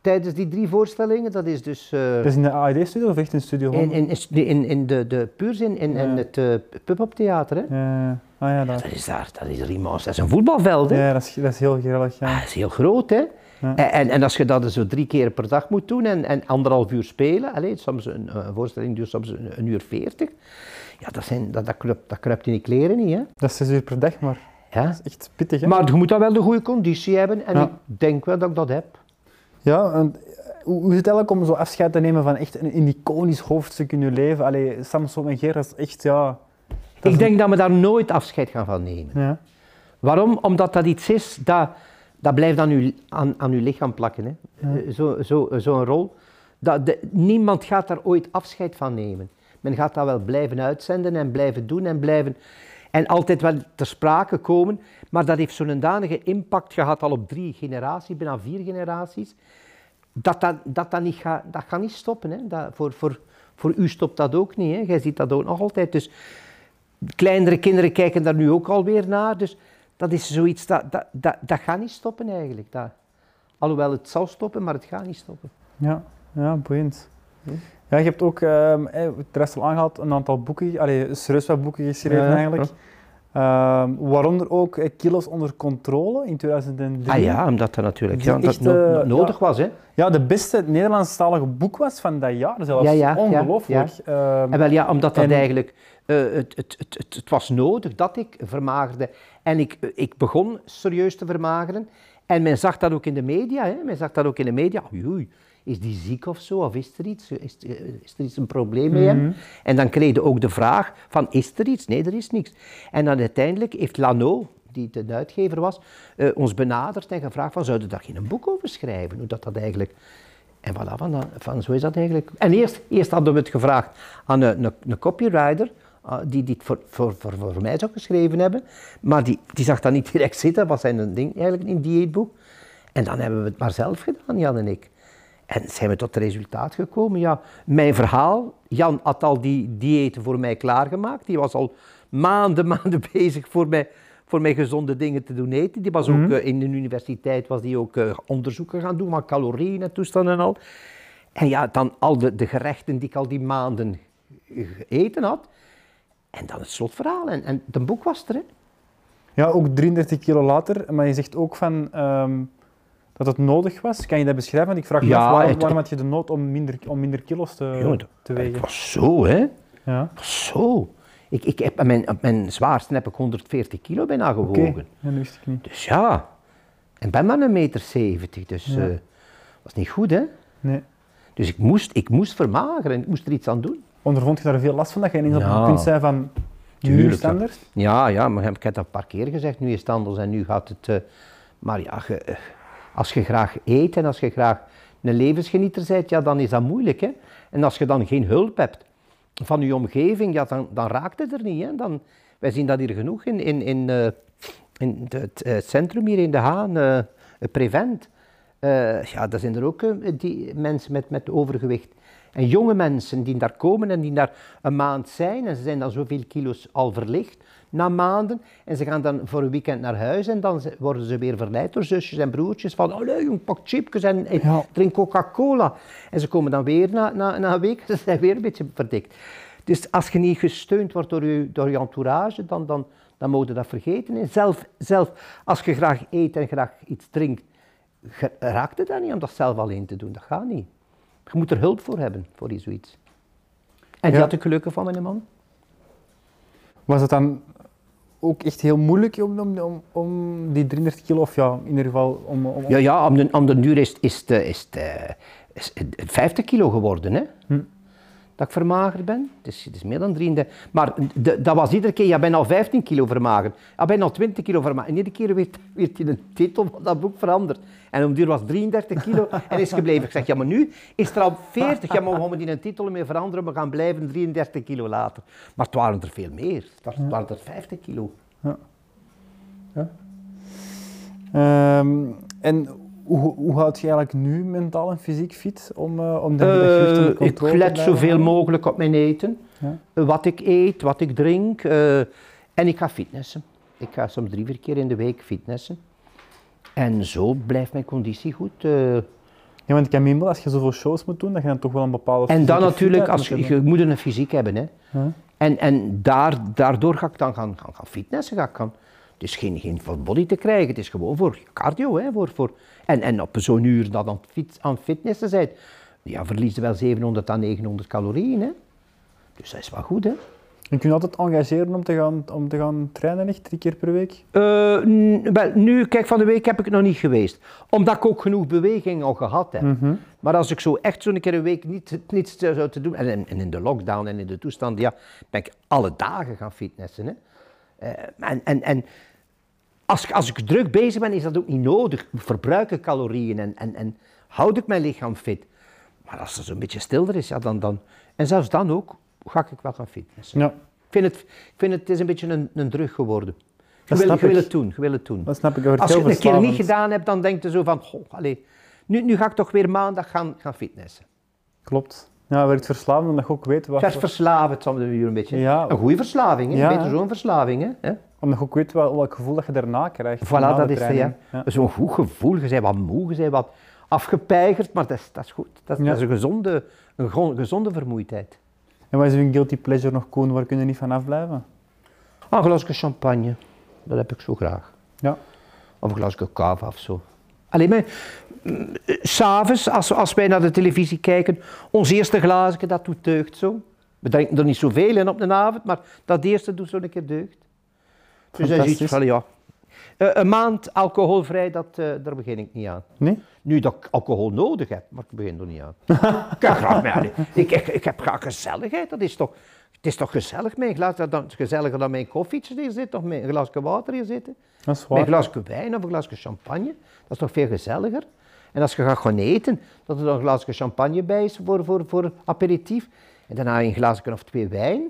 Tijdens die drie voorstellingen. Dat is dus... eh, Dat is in de AED-studio of echt in Studio in, 100? in, in, in de, de Puurs in, in, in het uh, pub-up theater. Hè. Ja. Ah ja, dat, Dat is daar, dat is immens. Dat is een voetbalveld. Hè. ja dat, is, dat is heel grillig. Ja. Ah, dat is heel groot, hè? Ja. En, en, en als je dat zo drie keer per dag moet doen en, en anderhalf uur spelen, allez, soms een, een voorstelling duurt soms een, een uur veertig, ja, dat, zijn, dat, dat, kruipt, dat kruipt in die kleren niet, hè? Dat is zes uur per dag, maar Ja. dat is echt pittig. Hè? Maar je moet dan wel de goede conditie hebben en Ja. ik denk wel dat ik dat heb. Ja, en hoe, hoe is het eigenlijk om zo afscheid te nemen van echt een, een iconisch hoofdstuk in je leven? Allee, Samson en Geer, dat is echt, ja... Ik denk dat we daar nooit afscheid gaan van nemen. Ja, Waarom? Omdat dat iets is dat, dat blijft aan uw, aan, aan uw lichaam plakken. Hè? Eh, Zo, zo, Zo'n rol. Dat de, niemand gaat daar ooit afscheid van nemen. Men gaat dat wel blijven uitzenden en blijven doen en blijven... En altijd wel ter sprake komen. Maar dat heeft zo'n danige impact gehad al op drie generaties, bijna vier generaties. Dat dat, dat, dat, niet gaat, dat gaat niet stoppen. Hè? Dat, voor, voor, voor u stopt dat ook niet. Hè? Jij ziet dat ook nog altijd. Dus kleinere kinderen kijken daar nu ook alweer naar. Dus dat is zoiets, dat, dat, dat, dat gaat niet stoppen eigenlijk. Dat, alhoewel het zal stoppen, maar het gaat niet stoppen. ja, ja boeiend. Ja, je hebt ook, eh, het rest al aangehaald, een aantal boeken, allee, serieus wat boeken geschreven Ja, eigenlijk. Ehm, waaronder ook eh, Kilo's onder controle in 2003. Ah ja, omdat dat natuurlijk ja, dat echt, no- no- eh, nodig ja. was. Hè. Ja, de beste Nederlandstalige boek was van dat jaar zelfs. Ja, ja, ja, Ongelooflijk. Ehm, En wel ja, omdat dat En- eigenlijk, het, het, het, het, het was nodig dat ik vermagerde. En ik, ik begon serieus te vermageren. En men zag dat ook in de media. Hè. Men zag dat ook in de media. Oei, oei, is die ziek of zo? Of is er iets? Is, eh, is er iets een probleem met hem? En dan kreeg je ook de vraag van, is er iets? Nee, er is niks. En dan uiteindelijk heeft Lano, die de uitgever was, eh, ons benaderd en gevraagd van, zouden we daar geen boek over schrijven? Hoe dat, dat eigenlijk... En voilà, van, van zo is dat eigenlijk. En eerst, eerst hadden we het gevraagd aan een, een, een copywriter, ah, die dit voor, voor, voor, voor mij zou geschreven hebben. Maar die, die zag dat niet direct zitten, wat zijn een ding eigenlijk in die dieetboek. En dan hebben we het maar zelf gedaan, Jan en ik. En zijn we tot het resultaat gekomen. Ja, mijn verhaal, Jan had al die diëten voor mij klaargemaakt. Die was al maanden, maanden bezig voor mij, voor mij gezonde dingen te doen eten. Die was ook eh, in de universiteit was die ook eh, onderzoeken gaan doen van calorieën en toestanden en al. En ja, dan al de, de gerechten die ik al die maanden gegeten had. En dan het slotverhaal. En, en het boek was er, hè. Ja, ook 33 kilo later. Maar je zegt ook van, ehm, dat het nodig was. Kan je dat beschrijven? Want ik vraag me Ja, af, waarom, het- waarom had je de nood om minder, om minder kilo's te, Jongen, dat- te Het wegen? was zo, hè. Ja, zo. Ik, ik heb, op mijn, mijn zwaarste heb ik 140 kilo bijna gewogen. Ja, dat wist ik niet. Dus ja. En ben maar een meter 70, dus Ja. eh was niet goed, hè. Nee. Dus ik moest, ik moest vermageren, ik moest er iets aan doen. Ondervond je daar veel last van? Dat je ineens op Ja. het punt zei van, nu is ja. anders? Ja, ja, maar ik heb dat een paar keer gezegd, nu is het anders en nu gaat het... eh, maar ja, ge- eh, als je graag eet en als je graag een levensgenieter bent, ja, dan is dat moeilijk. Hè? En als je dan geen hulp hebt van je omgeving, ja, dan, dan raakt het er niet. Hè? Dan, wij zien dat hier genoeg in, in, in, eh, in het eh, centrum hier in De Haan, eh, Prevent. Ja, daar zijn er ook die mensen met, met overgewicht. En jonge mensen die daar komen en die daar een maand zijn en ze zijn dan zoveel kilo's al verlicht na maanden en ze gaan dan voor een weekend naar huis en dan worden ze weer verleid door zusjes en broertjes van allee jong, pak chipjes en, en Ja. drink Coca-Cola. En ze komen dan weer na, na, na een week en ze zijn weer een beetje verdikt. Dus als je niet gesteund wordt door je, door je entourage, dan, dan, dan moet je dat vergeten. hè. Zelf, zelf, als je graag eet en graag iets drinkt, raakt het dan niet om dat zelf alleen te doen. Dat gaat niet. Je moet er hulp voor hebben, voor zoiets. En die Ja. had ik gelukkig van mijn man. Was het dan ook echt heel moeilijk om, om, om, die 33 kilo, of ja, in ieder geval om... om, om- Ja, ja om, de, om de duur is, het- is, eh, is, het, eh, is het 50 kilo geworden, hè. Hm. Dat ik vermagerd ben. Het is, het is meer dan 33. Maar de- dat was iedere keer, ja, ben al 15 kilo vermagerd. Ja, ben al 20 kilo vermagerd. En iedere keer werd, werd in de titel van dat boek veranderd. En om duur was 33 kilo en is gebleven. Ik zeg, ja, maar nu is er al 40. Ja, maar we gaan die een titel meer veranderen. We gaan blijven 33 kilo later. Maar het waren er veel meer. Het waren er 50 kilo. Ehm, en hoe, hoe houd je eigenlijk nu mentaal en fysiek fit om, eh om dat gewicht onder Eh, ik controle te let zoveel mogelijk op mijn eten. Ja. Eh, Wat ik eet, wat ik drink. en ik ga fitnessen. Ik ga soms drie, vier keer in de week fitnessen. En zo blijft mijn conditie goed. Ja, want ik me inbeelden, als je zoveel shows moet doen, dat je dan toch wel een bepaalde en dan natuurlijk, als je, je moet een fysiek hebben. Hè. Ja. En, en daar, daardoor ga ik dan gaan, gaan, gaan fitnessen. Ga ik gaan, het is geen, geen voor body te krijgen, het is gewoon voor cardio. Hè, voor, voor, en, en op zo'n uur dat aan het fit, aan het fitnessen bent, ja, verlies je wel 700 à 900 calorieën. Hè. Dus dat is wel goed. Hè. En kun je altijd engageren om te, gaan, om te gaan trainen, echt drie keer per week? Eh, wel, nu, kijk, van de week heb ik nog niet geweest. Omdat ik ook genoeg beweging al gehad heb. Mhm. Maar als ik zo echt zo'n keer een week niet, niets zou te doen, en, in- en in de lockdown en in de toestand, ja, ben ik alle dagen gaan fitnessen. Hè. Eh, en, en, en als, ik- als ik druk bezig ben, is dat ook niet nodig. Ik verbruik ik calorieën en, en, en houd ik mijn lichaam fit. Maar als het zo'n beetje stilder is, ja, dan, dan... En zelfs dan ook, ga ik wel gaan fitnessen. Ja, Ik vind het, ik vind het, het is een beetje een, een drug geworden. Je Dat wil, snap je wil ik. het doen, je wil het doen. dat snap ik. Als je het een keer niet gedaan hebt, dan denk je zo van, goh, allee, nu, nu ga ik toch weer maandag gaan, gaan fitnessen. Klopt. Ja, het werkt verslavend omdat je ook weet wat... Dat is verslavend soms een beetje. Ja. Een goede verslaving, hè? Ja. beter zo'n verslaving. Hè? Omdat je ook weet wel, welk gevoel dat je daarna krijgt. Voilà, dat is het. Ja. Zo'n goed gevoel, je bent wat moe, je bent wat afgepeigerd, maar dat is, dat is goed. Dat, is- Ja. dat is een gezonde, een gezonde vermoeidheid. En wat is uw guilty pleasure nog, Koen? Waar kun je niet van afblijven? Ah, Een glasje champagne, dat heb ik zo graag. Ja. Of een glasje kava of zo. Alleen maar, mm, eh, s'avonds, als, als wij naar de televisie kijken, ons eerste glaasje, dat doet deugd zo. We drinken er niet zoveel in op de avond, maar dat eerste doet zo een keer deugd. Dus dat is iets Fantastisch. van, ja. Eh, een maand alcoholvrij, dat, eh, daar begin ik niet aan. Nee? Nu dat ik alcohol nodig heb, maar ik begin er niet aan. ik, heb graag, ik, ik, ik heb graag gezelligheid, dat is toch... Het is toch gezellig, mijn glas, dat is gezelliger dan mijn koffietje hier zit, of mijn glasje water hier zitten. Dat is Met waar. een glasje wijn of een glasje champagne, dat is toch veel gezelliger. En als je gaat gaan eten, dat er dan een glasje champagne bij is voor, voor, voor aperitief. En daarna een glaasje of twee wijn.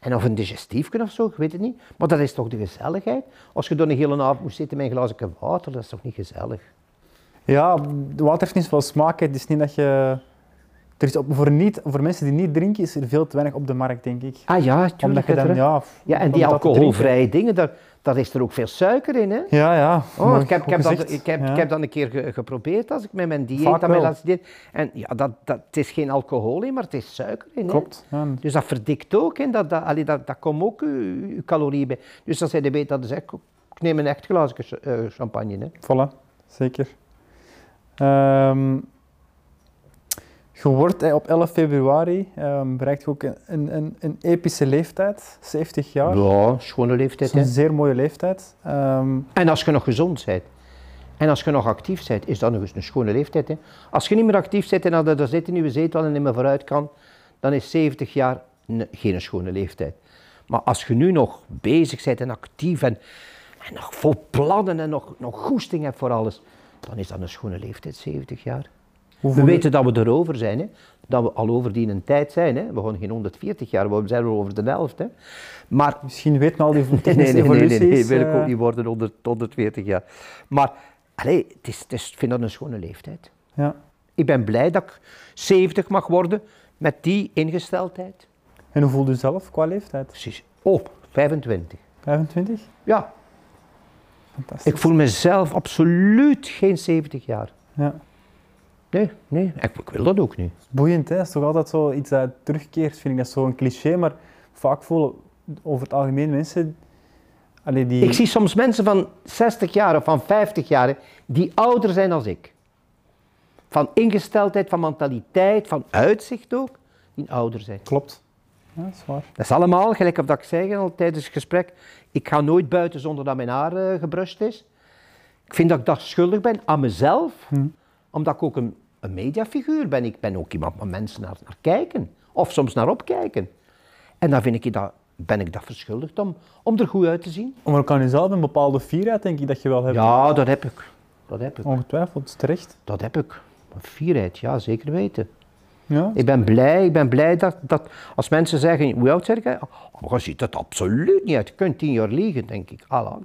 En of een digestiefje of zo, ik weet het niet. Maar dat is toch de gezelligheid. Als je dan een hele avond moet zitten met een glasje water, dat is toch niet gezellig. Ja, water heeft niet zoveel smaak. Het is niet dat je Er is op, voor, niet, voor mensen die niet drinken is er veel te weinig op de markt, denk ik. Ah ja, Omdat tuurlijk. je dan, ja... Ja, en die alcoholvrije dingen, daar, daar is er ook veel suiker in, hè? Ja, ja. Oh, ik, heb, ik, heb dat, ik, heb, Ja. ik heb dat een keer ge- geprobeerd als ik met mijn dieet, aan mijn laatste dieet. En ja, dat, dat, het is geen alcohol in, maar het is suiker in. hè. Klopt. Ja. Dus dat verdikt ook, hè. Dat, dat, allee, dat, dat komt ook uw, uw calorieën bij. Dus als je weet, dat is echt, ik neem een echt glaasje eh, champagne. Hè. Voilà, zeker. Ehm, je wordt op 11 februari, ehm, bereikt je ook een, een, een, epische leeftijd, 70 jaar. Ja, schone Dat leeftijd. is een zeer mooie leeftijd. Ehm, En als je nog gezond bent, en als je nog actief bent, is dat nog eens een schone leeftijd. Hè. Als je niet meer actief bent en dat daar zit in je zetel en niet meer vooruit kan, dan is 70 jaar geen schone leeftijd. Maar als je nu nog bezig bent en actief en, en nog vol plannen en nog, nog goesting hebt voor alles, dan is dat een schone leeftijd, 70 jaar. We weten dat we erover zijn, hè? dat we al over die een tijd zijn. Hè? We gaan geen 140 jaar, we zijn er over de helft. Hè? Maar Misschien weten al die Nee, technische nee, nee, nee, nee, evoluties. wil ik ook niet worden onder 140 jaar. Maar allee, het is, het is, ik vind dat een schone leeftijd. ja. Ik ben blij dat ik 70 mag worden met die ingesteldheid. En hoe voel je zelf qua leeftijd? Precies. Oh, 25. 25? Ja, Fantastisch. ik voel mezelf absoluut geen 70 jaar. Ja. Nee, nee, ik, ik wil dat ook niet. Boeiend, hè? Dat is toch altijd zo iets dat terugkeert, vind ik. Dat is zo'n cliché, maar vaak voelen over het algemeen mensen... Allee, die... Ik zie soms mensen van 60 jaar of van 50 jaar die ouder zijn dan ik. Van ingesteldheid, van mentaliteit, van uitzicht ook, die ouder zijn. Klopt. Ja, dat is waar. Dat is allemaal, gelijk of dat ik zei al tijdens het gesprek, ik ga nooit buiten zonder dat mijn haar eh, gebrust is. Ik vind dat ik dat schuldig ben aan mezelf, Hm. Omdat ik ook een, een mediafiguur ben. Ik ben ook iemand waar mensen naar, naar kijken, of soms naar opkijken. En dan vind ik dat, ben ik dat verschuldigd om, om er goed uit te zien. Maar ook aan jezelf een bepaalde fierheid, denk ik, dat je wel hebt. Ja, dat heb ik. Dat heb ik. Ongetwijfeld, terecht. Dat heb ik. Een Fierheid, ja, zeker weten. Ja. Ik ben blij, ik ben blij dat, dat als mensen zeggen, hoe oud zeg ik? Oh, je ziet het absoluut niet uit. Je kunt tien jaar liegen, denk ik. Allah.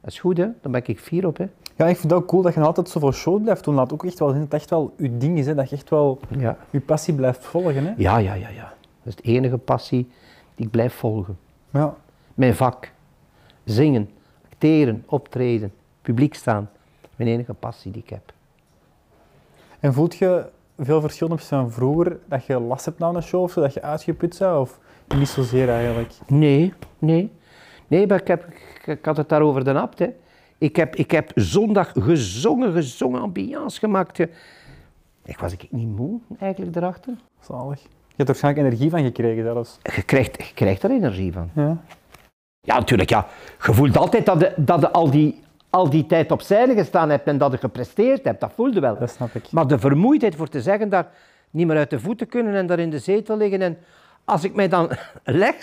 Dat is goed, hè? Daar ben ik fier op, hè? Ja, ik vind het ook cool dat je altijd zoveel show blijft doen. Laat ook echt wel zien dat het echt wel je ding is, hè. dat je echt wel Ja. je passie blijft volgen. Hè. Ja, ja, ja, ja. Dat is de enige passie die ik blijf volgen. Ja. Mijn vak. Zingen, acteren, optreden, publiek staan. Mijn enige passie die ik heb. En voelt je veel verschil opzichte van vroeger, dat je last hebt na een show of zo, dat je uitgeput bent, of niet zozeer eigenlijk? Nee, nee. Nee, maar ik, heb, ik, ik had het daarover de abt, hè. Ik heb, ik heb zondag gezongen, gezongen, ambiance gemaakt. ge- Ik was ik niet moe, eigenlijk, erachter. Zalig. Je hebt er waarschijnlijk energie van gekregen zelfs. Je krijgt, je krijgt er energie van. Ja. Ja, natuurlijk, ja. Je voelt altijd dat je, dat je al, die, al die tijd opzijde gestaan hebt en dat je gepresteerd hebt. Dat voelde wel. Dat snap ik. Maar de vermoeidheid voor te zeggen daar niet meer uit de voeten kunnen en daar in de zetel liggen. En als ik mij dan leg,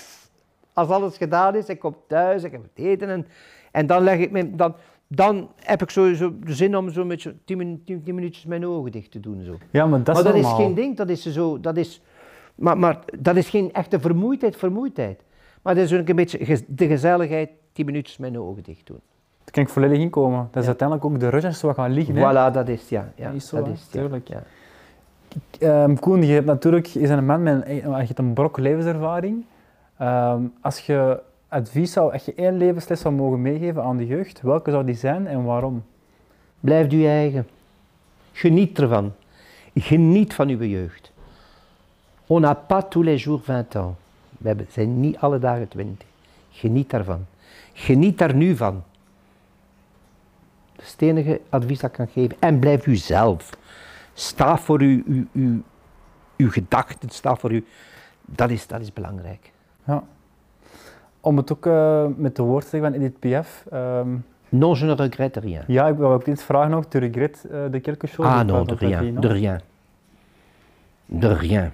als alles gedaan is, ik kom thuis, ik heb het eten en, en dan leg ik me, dan, dan heb ik sowieso de zin om zo'n beetje tien, minu- tien, tien minuutjes mijn ogen dicht te doen. Zo. Ja, maar dat is maar dat is geen ding, dat is zo, dat is, maar, maar dat is geen echte vermoeidheid, vermoeidheid. Maar dat is ook een beetje de gezelligheid, tien minuutjes mijn ogen dicht doen. Daar kan ik volledig in komen. Dat is Ja. uiteindelijk ook de je wat gaan liggen. hè. Voilà, dat is het, ja. ja Is zo, dat is tuurlijk. Ja. Ehm, Koen, je hebt natuurlijk, je bent een man met een, je hebt een brok levenservaring. Ehm, als je advies zou, als je één levensles zou mogen meegeven aan de jeugd, welke zou die zijn en waarom? Blijf je eigen. Geniet ervan. Geniet van uw jeugd. On n'a pas tous les jours 20 ans. We zijn niet alle dagen 20. Geniet daarvan. Geniet daar nu van. Dat is het enige advies dat ik kan geven. En blijf u zelf. Sta voor uw, uw, uw, uw gedachten, sta voor u. Dat is, dat is belangrijk. Ja. Om het ook eh, met de woord te zeggen van Edith Piaf. ehm, Non, je ne regrette rien. ja, ik wil ook dit vragen nog. Tu regret eh, de quelque chose? Ah non, de rien. De rien. De rien.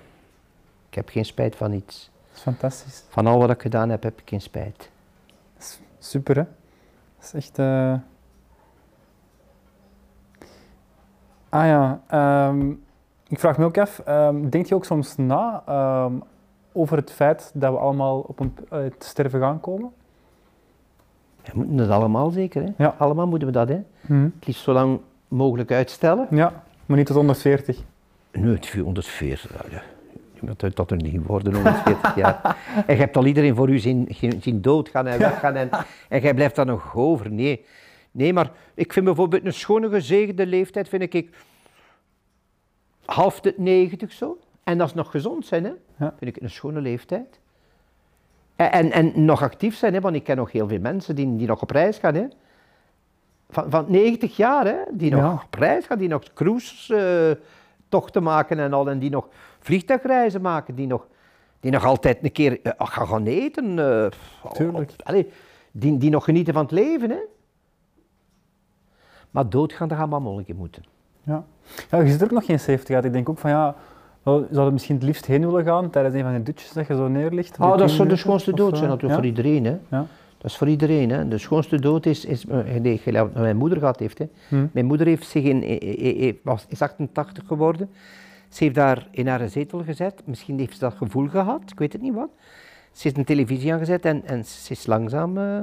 Ik heb geen spijt van iets. Dat is fantastisch. Van al wat ik gedaan heb, heb ik geen spijt. Super, hè? Dat is echt... eh, Ah ja, ehm, ik vraag me ook af, ehm, denk je ook soms na over het feit dat we allemaal op een, eh, te sterven gaan komen? We moeten het allemaal zeker, hè? Ja. Allemaal moeten we dat, hè? Het liefst zo lang mogelijk uitstellen. Ja, maar niet tot 140. Nee, het 140 jaar. ja. Uit dat er niet geworden, 140 jaar. En je hebt al iedereen voor u zien, zien doodgaan en weggaan en, en jij blijft daar nog over. Nee. nee, maar ik vind bijvoorbeeld een schone gezegende leeftijd, vind ik half de 90 zo. En dat is nog gezond zijn, hè? Ja. vind ik een schone leeftijd. En, en, en nog actief zijn, hè? want ik ken nog heel veel mensen die, die nog op reis gaan. Hè? Van, van 90 jaar, hè? die nog Ja. op reis gaan, die nog cruise-tochten maken en al, en die nog vliegtuigreizen maken, die nog, die nog altijd een keer eh, gaan gaan eten. eh, Tuurlijk. op- die, die nog genieten van het leven. Hè? Maar doodgaan, dat gaat maar monniken moeten. Ja. ja, je zit er ook nog geen 70 uit. Ik denk ook van ja, zou je misschien het liefst heen willen gaan tijdens een van die dutjes dat je zo neerligt? Ah, dat is zou de schoonste dood zijn natuurlijk voor iedereen. Hè? Ja. Dat is voor iedereen. Hè? De schoonste dood is, is eh, nee, mijn moeder gehad heeft. Hè? Hm. Mijn moeder heeft zich in, was, is 88 geworden. Ze heeft daar in haar zetel gezet. Misschien heeft ze dat gevoel gehad, ik weet het niet wat. Ze heeft een televisie aangezet en, en ze is langzaam eh,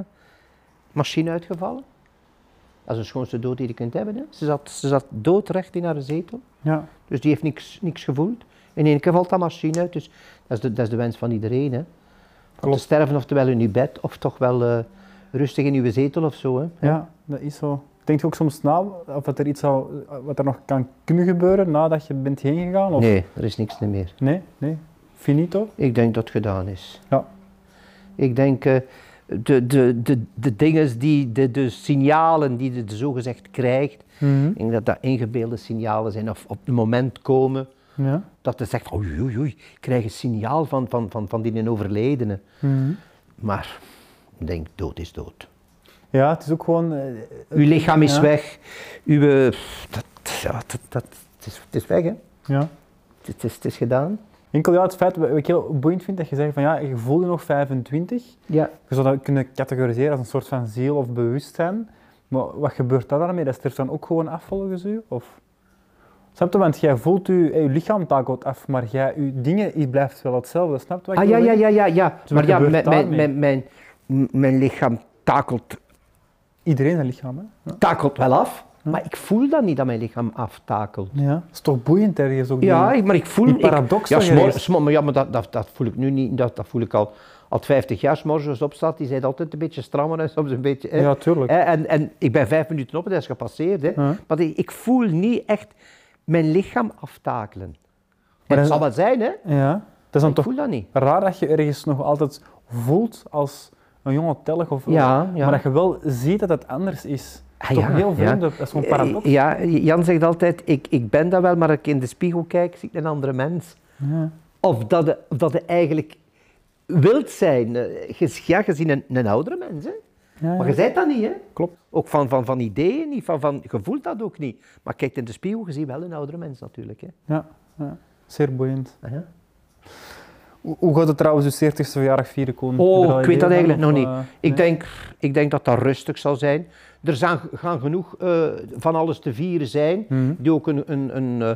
machine uitgevallen. Dat is de schoonste dood die je kunt hebben. Hè? Ze, zat, ze zat doodrecht in haar zetel. Ja. Dus die heeft niks, niks gevoeld. In één keer valt dat machine uit. Dus dat is de, dat is de wens van iedereen. Hè? Om te sterven oftewel in uw bed of toch wel eh, rustig in uw zetel of zo. Hè? ja, dat is zo. Denk je ook soms na of dat er iets zou, wat er nog kan kunnen gebeuren nadat je bent heen gegaan? Of? Nee, er is niks meer. Nee, nee. Finito? Ik denk dat het gedaan is. Ja. Ik denk eh, de, de, de, de dingen, die, de, de signalen die je zogezegd krijgt, Mhm. ik denk dat dat ingebeelde signalen zijn of op het moment komen Ja. dat je zegt, oei oei oei, ik krijg een signaal van, van, van, van die overledene. Mhm. Maar ik denk, dood is dood. Ja, het is ook gewoon... eh, Uw lichaam is ja. weg. Uw, eh, dat, ja, dat, dat, het, is, het is weg, hè. Ja. Het is, het is gedaan. Enkel ja, het feit wat ik heel boeiend vind, dat je zegt van ja, je voelt je nog 25. Ja. Je zou dat kunnen categoriseren als een soort van ziel of bewustzijn. Maar wat gebeurt daar daarmee? Dat sterft dan ook gewoon af volgens u? Of... Snap je? Want jij voelt je, je lichaam takelt af, maar jij, je dingen je blijft wel hetzelfde. Snap je wat Ah ik ja, ja, ja, ja. ja. Dus maar ja, mijn, mijn, mijn, mijn, lichaam takelt, Iedereen zijn lichaam, hè? Ja. takelt wel af, maar ik voel dat niet dat mijn lichaam aftakelt. ja. Dat is toch boeiend ergens ook? Ja, die- maar ik voel... die ik- paradox ja, smor- maar ja, maar dat, dat, dat voel ik nu niet. Dat, dat voel ik al, al 50 jaar. 's morgens opstaat, die zijn altijd een beetje strammer en soms een beetje... hè. Ja, tuurlijk. En, en ik ben vijf minuten op en dat is gepasseerd. Hè. Ja. Maar ik, ik voel niet echt mijn lichaam aftakelen. Maar het dat- zal wel zijn, hè. Ja. Dat is dan Ik toch voel dat niet. raar dat je ergens nog altijd voelt als een jonge telg of Ja, ja. maar dat je wel ziet dat het anders is. Ah, toch ja, heel ja. vreemd, dat is zo'n paradox. Eh, Ja, Jan zegt altijd, ik, ik ben dat wel, maar als ik in de spiegel kijk, zie ik een andere mens. Ja. Of dat je, of dat je eigenlijk wilt zijn. Eh, Ja, je ziet een, een oudere mens, hè. Ja, Maar ja. je zijt dat niet, hè. Klopt. Ook van, van, van ideeën niet, van, van, je voelt dat ook niet. Maar kijk in de spiegel, je ziet wel een oudere mens natuurlijk, hè. Ja, ja. zeer boeiend. Ah, ja. Hoe, hoe gaat het trouwens je 40ste verjaardag vieren, Koen? Er Oh, ik weet dat eigenlijk nog niet. eh, Ik, nee? denk, ik denk dat dat rustig zal zijn. Er zijn, gaan genoeg eh, van alles te vieren zijn. Mhm. Die ook een, een, een eh,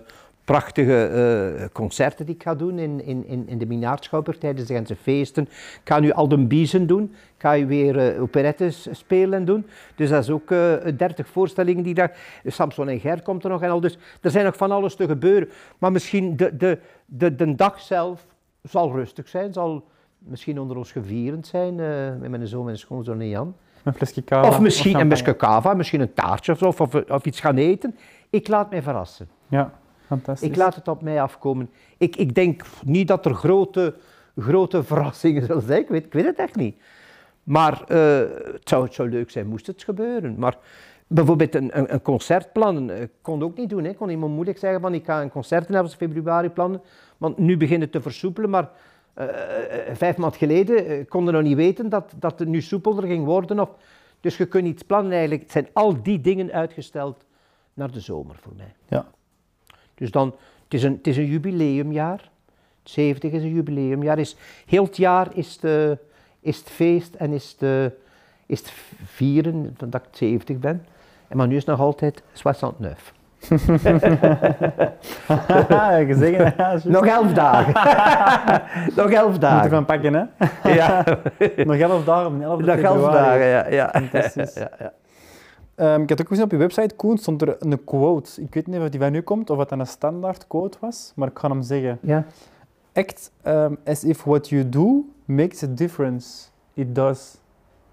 prachtige eh, concerten die ik ga doen in, in, in, de Minaardschouwburg tijdens de Gentse feesten. Ik ga nu Alden Biezen doen. Ik ga je weer operettes spelen en doen. Dus dat is ook eh 30 voorstellingen die daar... Samson en Ger komt er nog en al. Dus er zijn nog van alles te gebeuren. Maar misschien de, de, de, de dag zelf zal rustig zijn. Zal misschien onder ons gevierend zijn. met mijn zoon en schoonzoon en Jan. Een flesje kava. Of misschien een kava, misschien een taartje of, zo, of, of, iets gaan eten. Ik laat mij verrassen. Ja, fantastisch. Ik laat het op mij afkomen. Ik, ik denk niet dat er grote, grote verrassingen zullen zijn. Ik weet, ik weet het echt niet. Maar eh, het, zou, het zou leuk zijn moest het gebeuren. Maar bijvoorbeeld een, een, een concert plannen, ik kon ook niet doen. hè. Ik kon iemand moeilijk zeggen van ik ga een concert in 11 februari plannen. Want nu begint het te versoepelen, maar eh, eh, vijf maanden geleden eh, konden we nog niet weten dat, dat het nu soepelder ging worden. Of, dus je kunt iets plannen eigenlijk. Het zijn al die dingen uitgesteld naar de zomer voor mij. Ja. Dus dan, het is een, het is een jubileumjaar. 70 is een jubileumjaar. Is, heel het jaar is het, is het feest en is het, is het vieren dat ik 70 ben. En maar nu is het nog altijd 69. gezegd. Ja. Nog elf dagen. nog elf Moet dagen. ervan pakken, hè? Ja, Nog elf dagen op een 11 nog elf dagen, ja. ja. Fantastisch. ja, ja. Ehm, ik had ook gezien op je website, Koen, stond er een quote. Ik weet niet of die van u komt of wat dat een standaard quote was, maar ik ga hem zeggen. Ja. Act um, as if what you do makes a difference. It does.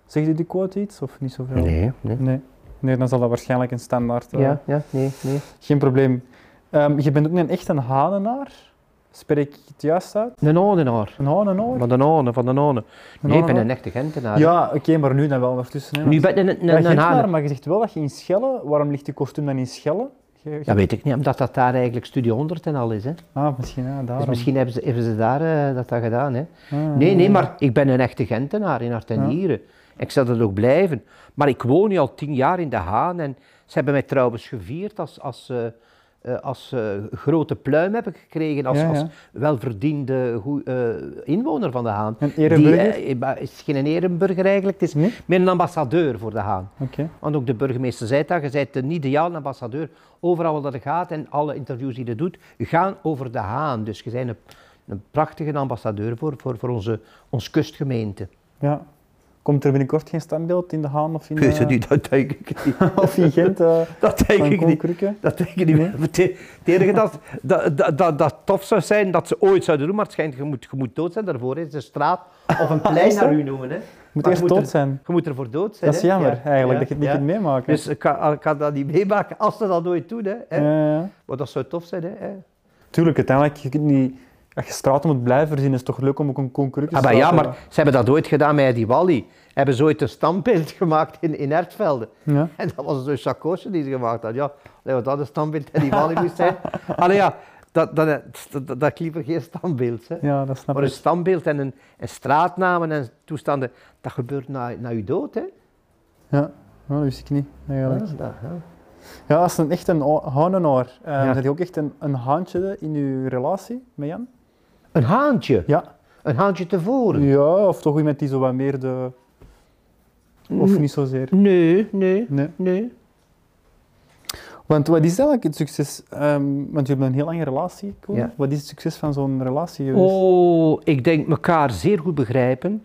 Zegt die quote iets of niet zoveel? Nee, nee. Nee, nee dan zal dat waarschijnlijk een standaard uh, Ja, ja, nee, nee. Geen probleem. Um, je bent ook een echt een hanenaar. Spreek ik het juist uit? Een hanenaar. Een hanenaar? Van de hanen, van de. Nee, ik ben een echte Gentenaar. Ja, oké, okay, maar nu dan wel ondertussen. Hè, nu ben je een, een, ja, maar je zegt wel dat je in Schelle... Waarom ligt je kostuum dan in Schelle? Je, je... Dat weet ik niet, omdat dat daar eigenlijk Studio 100 en al is. Hè. Ah, misschien, ja, daarom. Dus misschien hebben ze, hebben ze daar uh, dat, dat gedaan. Hè. Ah, nee, nee, maar ik ben een echte Gentenaar in hart en nieren. Ik zal dat ook blijven. Maar ik woon nu al tien jaar in De Haan en ze hebben mij trouwens gevierd als... als uh, uh, als uh, grote pluim heb ik gekregen, als, ja, ja. als welverdiende goe, uh, inwoner van de Haan. Een ereburger? Is geen ereburger eigenlijk, het is nee? meer een ambassadeur voor de Haan. Okay. Want ook de burgemeester zei dat, je bent een ideaal ambassadeur. Overal waar je gaat en alle interviews die je doet, gaan over de Haan. Dus je bent een, een prachtige ambassadeur voor, voor, voor onze, onze kustgemeente. Ja. Komt er binnenkort geen standbeeld in de Haan of in... Weet je niet, dat denk ik niet. of in Gent? Uh, dat denk ik niet. Dat denk ik niet. Nee? Het enige dat, dat, dat, dat, tof zou zijn, dat ze ooit zouden doen, maar het schijnt, je moet, je moet dood zijn daarvoor. Het is een straat of een plein naar u noemen. Hè. Je moet dood zijn. Je moet ervoor dood zijn. Dat is jammer ja, eigenlijk, ja, dat je het niet ja. kunt meemaken. Dus ik kan, ik kan dat niet meemaken als ze dat ooit doen. Hè. Maar dat zou tof zijn. Hè. Tuurlijk, uiteindelijk, je kunt niet... Als je straten moet blijven verzinnen, is het toch leuk om ook een concurrentie ah, maar Ja, maar ze hebben dat ooit gedaan met die Wally. Hebben ze ooit een standbeeld gemaakt in, in Ertvelde. Ja. En dat was zo'n chakosje die ze gemaakt had. Ja, wat dat een standbeeld in die Wally moest zijn. Allee ja, dat, dat, dat, dat, liever geen standbeeld. Hè. Ja, dat snap maar een ik. standbeeld en een, een straatnamen en toestanden, dat gebeurt na, na je dood. Hè. Ja, dat wist ik niet eigenlijk. Ja, dat, ja. Ja, als een echt een hanenaar, uh, Ja. heb je ook echt een, een haantje in je relatie met Jan? Een haantje. Ja. Een haantje tevoren. Ja, of toch iemand die zo wat meer de... Of niet zozeer? Nee, nee, Nee. nee. Want wat is eigenlijk het succes? ehm, want je hebt een heel lange relatie. Ja. Wat is het succes van zo'n relatie? Oh, ik denk elkaar zeer goed begrijpen,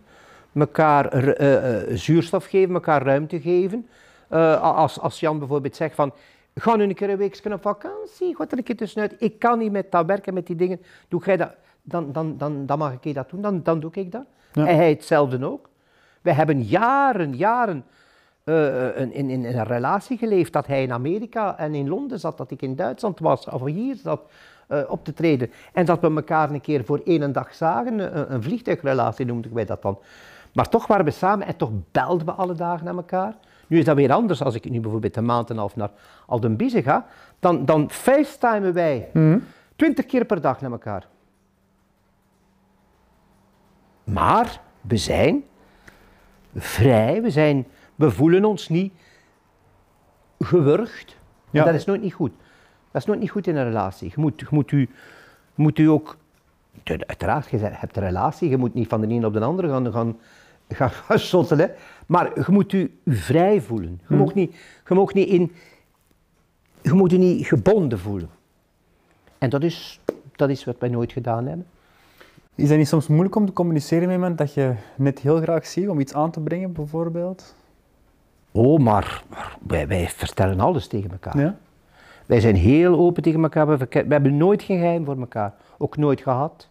elkaar eh, eh, zuurstof geven, elkaar ruimte geven. Eh, als, als Jan bijvoorbeeld zegt van, ga nu een keer een weekje op vakantie, ga er een keer tussenuit. Ik kan niet met dat werken, met die dingen. Doe jij dat, dan, dan, dan, dan mag ik dat doen, dan, dan doe ik dat. Ja. En hij hetzelfde ook. We hebben jaren, jaren eh, in, in, in een relatie geleefd dat hij in Amerika en in Londen zat, dat ik in Duitsland was of hier zat eh, op te treden. En dat we elkaar een keer voor één dag zagen, een, een vliegtuigrelatie noemden wij dat dan. Maar toch waren we samen en toch belden we alle dagen naar elkaar. Nu is dat weer anders als ik nu bijvoorbeeld een maand en een half naar Aldenbize ga, dan, dan facetimen wij Mhm. twintig keer per dag naar elkaar. Maar we zijn vrij, we, zijn, we voelen ons niet gewurgd. En. Dat is nooit niet goed. Dat is nooit niet goed in een relatie. Je moet, je moet, u, moet u ook, uiteraard, je hebt een relatie, je moet niet van de een op de andere gaan, gaan, gaan, gaan maar je moet u vrij voelen. Je, mag niet, je, mag niet in, je moet u niet gebonden voelen. En dat is, dat is wat wij nooit gedaan hebben. Is dat niet soms moeilijk om te communiceren met iemand dat je net heel graag ziet, om iets aan te brengen bijvoorbeeld? Oh, maar, maar wij, wij vertellen alles tegen elkaar. Ja? Wij zijn heel open tegen elkaar. We, hebben nooit geen geheim voor elkaar. Ook nooit gehad.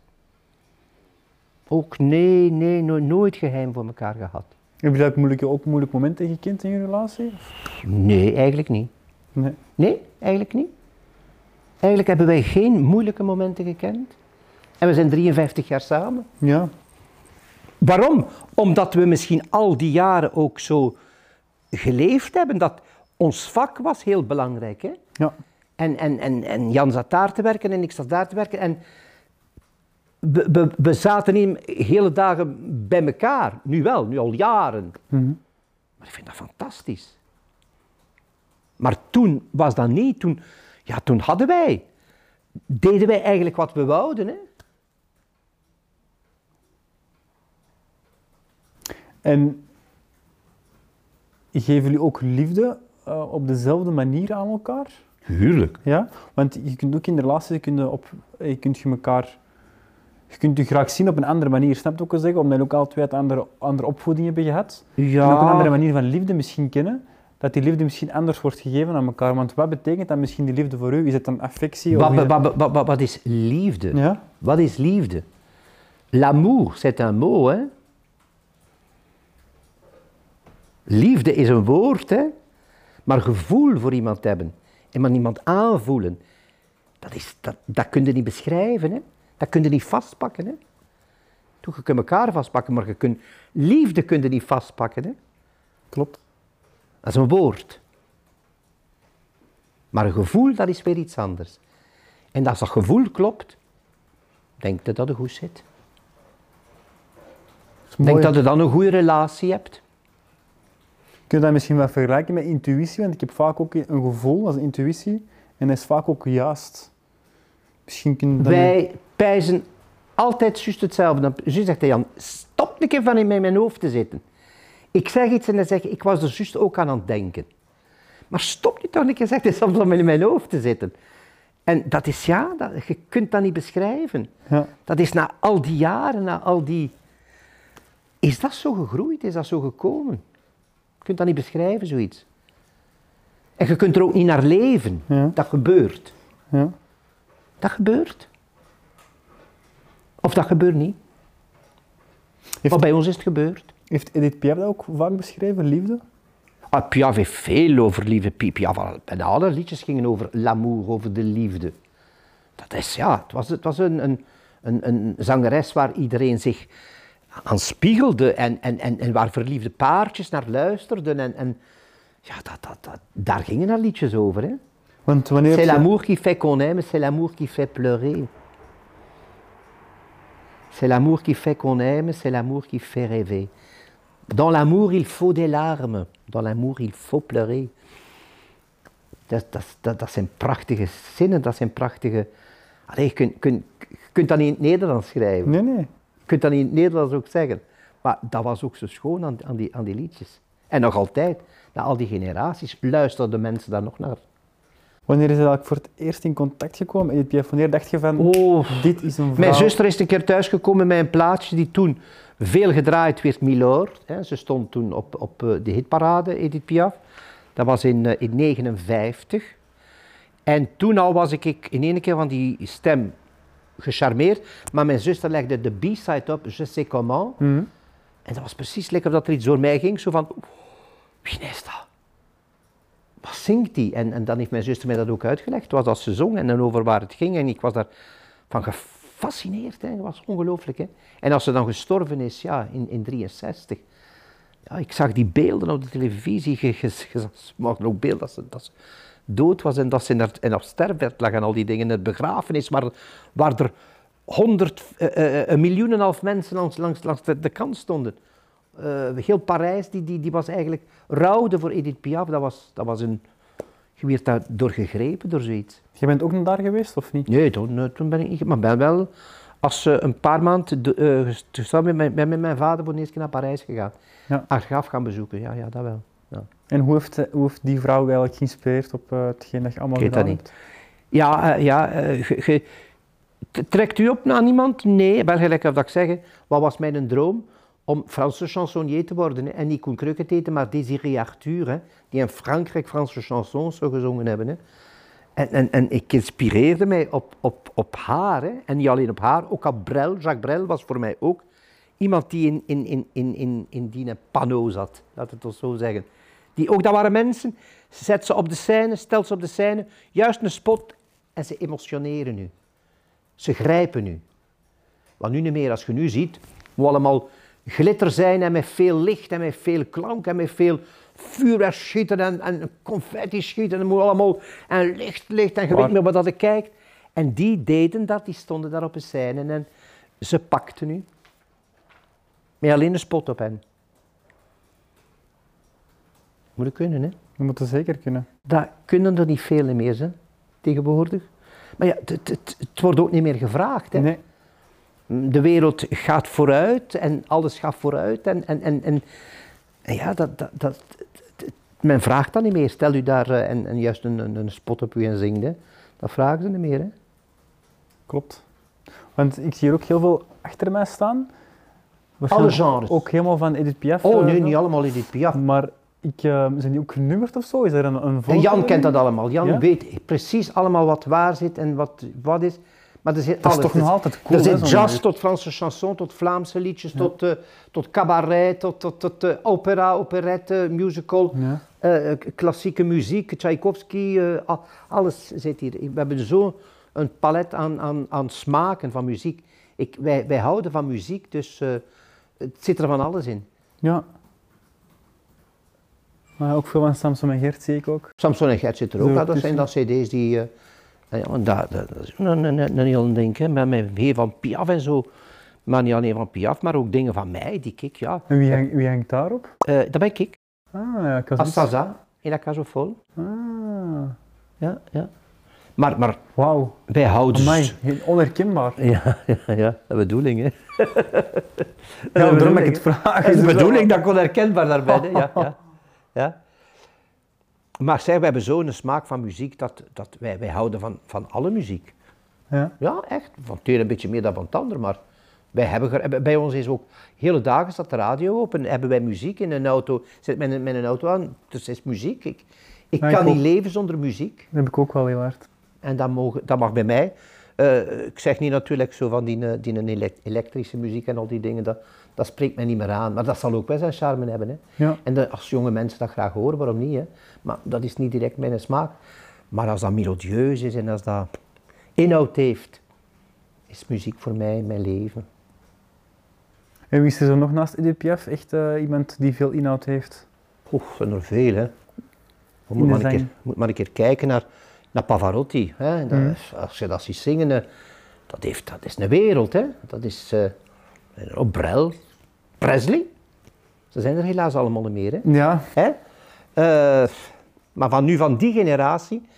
Ook nee, nee, no- nooit geheim voor elkaar gehad. Heb je ook moeilijke, ook moeilijke momenten gekend in je relatie? Nee, eigenlijk niet. Nee. Nee, eigenlijk niet. Eigenlijk hebben wij geen moeilijke momenten gekend. En we zijn 53 jaar samen. Ja. Waarom? Omdat we misschien al die jaren ook zo geleefd hebben. Dat ons vak was heel belangrijk. Hè? Ja. En, en, en, en Jan zat daar te werken en ik zat daar te werken. En we, we, we zaten niet hele dagen bij elkaar. Nu wel, nu al jaren. Mhm. Maar ik vind dat fantastisch. Maar toen was dat niet. Toen, ja, toen hadden wij. Deden wij eigenlijk wat we wouden. Hè? En geven jullie ook liefde eh, op dezelfde manier aan elkaar? Tuurlijk. Ja? Want je kunt ook in de relatie, je kunt je op, je kunt je elkaar... Je kunt je graag zien op een andere manier, snap je ook wel zeggen? Omdat je ook al twee andere, andere opvoeding hebben gehad. Ja. En ook een andere manier van liefde misschien kennen. Dat die liefde misschien anders wordt gegeven aan elkaar. Want wat betekent dat misschien die liefde voor u? Is het dan affectie? Wat, of is wat, wat, wat, wat is liefde? Ja? Wat is liefde? L'amour, c'est un mot, hè? Liefde is een woord, hè? Maar gevoel voor iemand hebben en maar iemand aanvoelen, dat, is, dat, dat kun je niet beschrijven, hè? Dat kun je niet vastpakken, hè? Toch, je kunt elkaar vastpakken, maar je kunt, liefde kun je niet vastpakken, hè? Klopt. Dat is een woord. Maar een gevoel, dat is weer iets anders. En als dat gevoel klopt, denk je dat het goed zit. Denk dat je dan een goede relatie hebt. Kun je dat misschien wel vergelijken met intuïtie? Want ik heb vaak ook een gevoel, is intuïtie. En dat is vaak ook juist. Misschien kun je dat... Wij pijzen altijd juist hetzelfde. Dan juist zegt hij Jan, stop een keer van in mijn hoofd te zitten. Ik zeg iets en dan zeg ik, ik was er juist ook aan aan het denken. Maar stop nu toch een keer, zegt hij soms om in mijn hoofd te zitten. En dat is ja, dat, je kunt dat niet beschrijven. Ja. Dat is na al die jaren, na al die... Is dat zo gegroeid? Is dat zo gekomen? Je kunt dat niet beschrijven, zoiets. En je kunt er ook niet naar leven. Ja. Dat gebeurt. Ja. Dat gebeurt. Of dat gebeurt niet. Heeft- Maar bij ons is het gebeurd. Heeft Edith Piaf dat ook vaak beschreven, liefde? Ah, Piaf heeft veel over liefde. Pi- Piaf, bijna alle liedjes gingen over l'amour, over de liefde. Dat is, ja, het was, het was een, een, een, een zangeres waar iedereen zich aan spiegelde en, en, en, en waar verliefde paardjes naar luisterden. En, en ja, dat, dat, dat, daar gingen haar liedjes over. Hè. Want wanneer C'est l'amour qui fait qu'on aime, c'est l'amour qui fait pleurer. C'est l'amour qui fait qu'on aime, c'est l'amour qui fait rêver. Dans l'amour, il faut des larmes. Dans l'amour, il faut pleurer. Dat, dat, dat, dat zijn prachtige zinnen, dat zijn prachtige... Allee, je, kunt, kunt, je kunt dat niet in het Nederlands schrijven. Nee, nee. Je kunt dat in het Nederlands ook zeggen. Maar dat was ook zo schoon aan, aan, die, aan die liedjes. En nog altijd, na al die generaties, luisterden mensen daar nog naar. Wanneer is eigenlijk voor het eerst in contact gekomen Edith Piaf? Wanneer dacht je van, Oh, dit is een vrouw... Mijn zuster is een keer thuisgekomen met een plaatje die toen veel gedraaid werd, Milord. Hè. Ze stond toen op, op eh, de hitparade, Edith Piaf. Dat was in 1959. in 59. En toen al was ik ik in één keer van die stem gecharmeerd. Maar mijn zuster legde de B-side op, Je sais comment. Mhm. En dat was precies lekker dat er iets door mij ging. Zo van, wie is dat? Wat zingt die? En, en dan heeft mijn zuster mij dat ook uitgelegd. Het was als ze zong en dan over waar het ging. En ik was daarvan gefascineerd. Hè. Dat was ongelooflijk. Hè. En als ze dan gestorven is, ja, in 1963. Ja, ik zag die beelden op de televisie. Je, je, je zag maar ook beelden dat ze, dat ze dood was en dat ze in haar, in haar sterfbed lag en al die dingen. Het begrafenis waar, waar er honderd, eh, een miljoen en een half mensen langs, langs, langs de, de kant stonden. Heel Parijs die, die, die was eigenlijk rouwde voor Edith Piaf. Dat was, dat was een... Je werd daardoor gegrepen, door zoiets. Je bent ook naar daar geweest, of niet? Nee, toen, toen ben ik niet... Maar ben wel, als uh, een paar maanden de- gest- samen met, mijn- met mijn vader voor de eerste keer naar Parijs gegaan. Ja. Haar graf gaan bezoeken, ja, ja, dat wel. En hoe heeft, hoe heeft die vrouw eigenlijk geïnspireerd op eh, hetgeen dat je allemaal gedaan dat hebt? ja, eh, ja eh, ge- ge- t- trekt u op naar iemand? Nee, wel gelijk of dat ik zeg, wat was mijn droom? Om Franse chansonnier te worden. Hè. En niet Koen Krukke te eten, maar Désiré Arthur, hè, die in Frankrijk Franse chansons zo gezongen hebben. Hè. En, en, en ik inspireerde mij op, op, op haar. Hè. En niet alleen op haar, ook op Brel. Jacques Brel was voor mij ook iemand die in, in, in, in, in, in die panneau zat, laat het ons zo zeggen. Die, ook dat waren mensen, zet ze op de scène, stel ze op de scène, juist een spot en ze emotioneren u. Ze grijpen u. Want nu niet meer, als je nu ziet, hoe allemaal glitter zijn en met veel licht en met veel klank en met veel vuurwerk schieten en, en confetti schieten en moet allemaal en licht, licht en je weet meer wat dat je kijkt. En die deden dat, die stonden daar op de scène en ze pakten u. Met alleen een spot op hen. Moet je kunnen, hè? Je moet het zeker kunnen. Dat kunnen er niet veel meer zijn, tegenwoordig. Maar ja, het, het, het- het wordt ook niet meer gevraagd. Hè? Nee. De wereld gaat vooruit en alles gaat vooruit. En, en, en, en, en ja, dat, dat, dat, het- men vraagt dat niet meer. Stel u daar eh, en, en juist een, een, een spot op u en zingt. Hè? Dat vragen ze niet meer. Hè? Klopt. Want ik zie hier ook heel veel achter mij staan. Alle genres. Ook helemaal van Edith Piaf. Oh eh, nee, zo. niet allemaal Edith Piaf. Maar ik, eh, zijn die ook genummerd of zo? Is er een, een En? Jan kent dat allemaal. Jan Ja? weet precies allemaal wat waar zit en wat, wat is. Maar er zit Dat is toch nog altijd cool, Er zit zo'n jazz tot Franse chanson, tot Vlaamse liedjes, tot, eh, tot cabaret, tot, tot, tot eh, opera, operette, musical, Ja. klassieke muziek, Tchaikovsky, al- alles zit hier. We hebben zo een palet aan, aan, aan smaken van muziek. Ik, wij, wij houden van muziek, dus het zit er van alles in. Ja. Maar ook veel van Samson en Gert zie ik ook. Samson en Gert zit er ook aan. Dat zijn dat cd's die... ja, en dat, dat, dat is een, een, een, heel ding, hè, met, met heel van Piaf en zo. Maar niet alleen van Piaf, maar ook dingen van mij, die ik, ja. En wie, hangt, wie hangt daarop? Eh, dat ben ik, Ah, ja, Saza, in la Casofol. Ah, Ja, ja. Maar, maar wauw. wij houden... Amai, heel onherkenbaar. Ja, ja, ja, de bedoeling, hè. Ja, daarom ik het vraag. De bedoeling dat ik onherkenbaar daarbij, hè. Ja, ja, ja. Maar zeg, we hebben zo'n smaak van muziek dat, dat wij, wij houden van, van alle muziek. Ja. Ja, echt. Van het een beetje meer dan van het ander, maar wij hebben, bij ons is ook, hele dagen staat de radio open, hebben wij muziek in een auto, zit met een, met een auto aan, dus is muziek. Ik, ik Ja, ik kan ook. niet leven zonder muziek Dat heb ik ook wel heel hard. en dat, mogen, dat mag bij mij. Eh, ik zeg niet natuurlijk zo van die, eh, die elek- elektrische muziek en al die dingen, dat, dat spreekt mij niet meer aan, maar dat zal ook wel zijn charme hebben. Hè. Ja. En de- als jonge mensen dat graag horen, waarom niet? Hè? Maar dat is niet direct mijn smaak. Maar als dat melodieus is en als dat inhoud heeft, is muziek voor mij mijn leven. En wie is er zo nog naast Piaf? Echt eh, iemand die veel inhoud heeft. Oeh, er zijn er veel, hè. Moet, maar een keer, zang. moet maar een keer kijken naar, naar Pavarotti. Hè. Dat is- als je dat ziet zingen, eh, dat, heeft, dat is een wereld. Hè. Dat is uh, Brel, Presley. Ze zijn er helaas allemaal niet meer. Hè. Ja, Hè? Eh, maar van nu, van die generatie,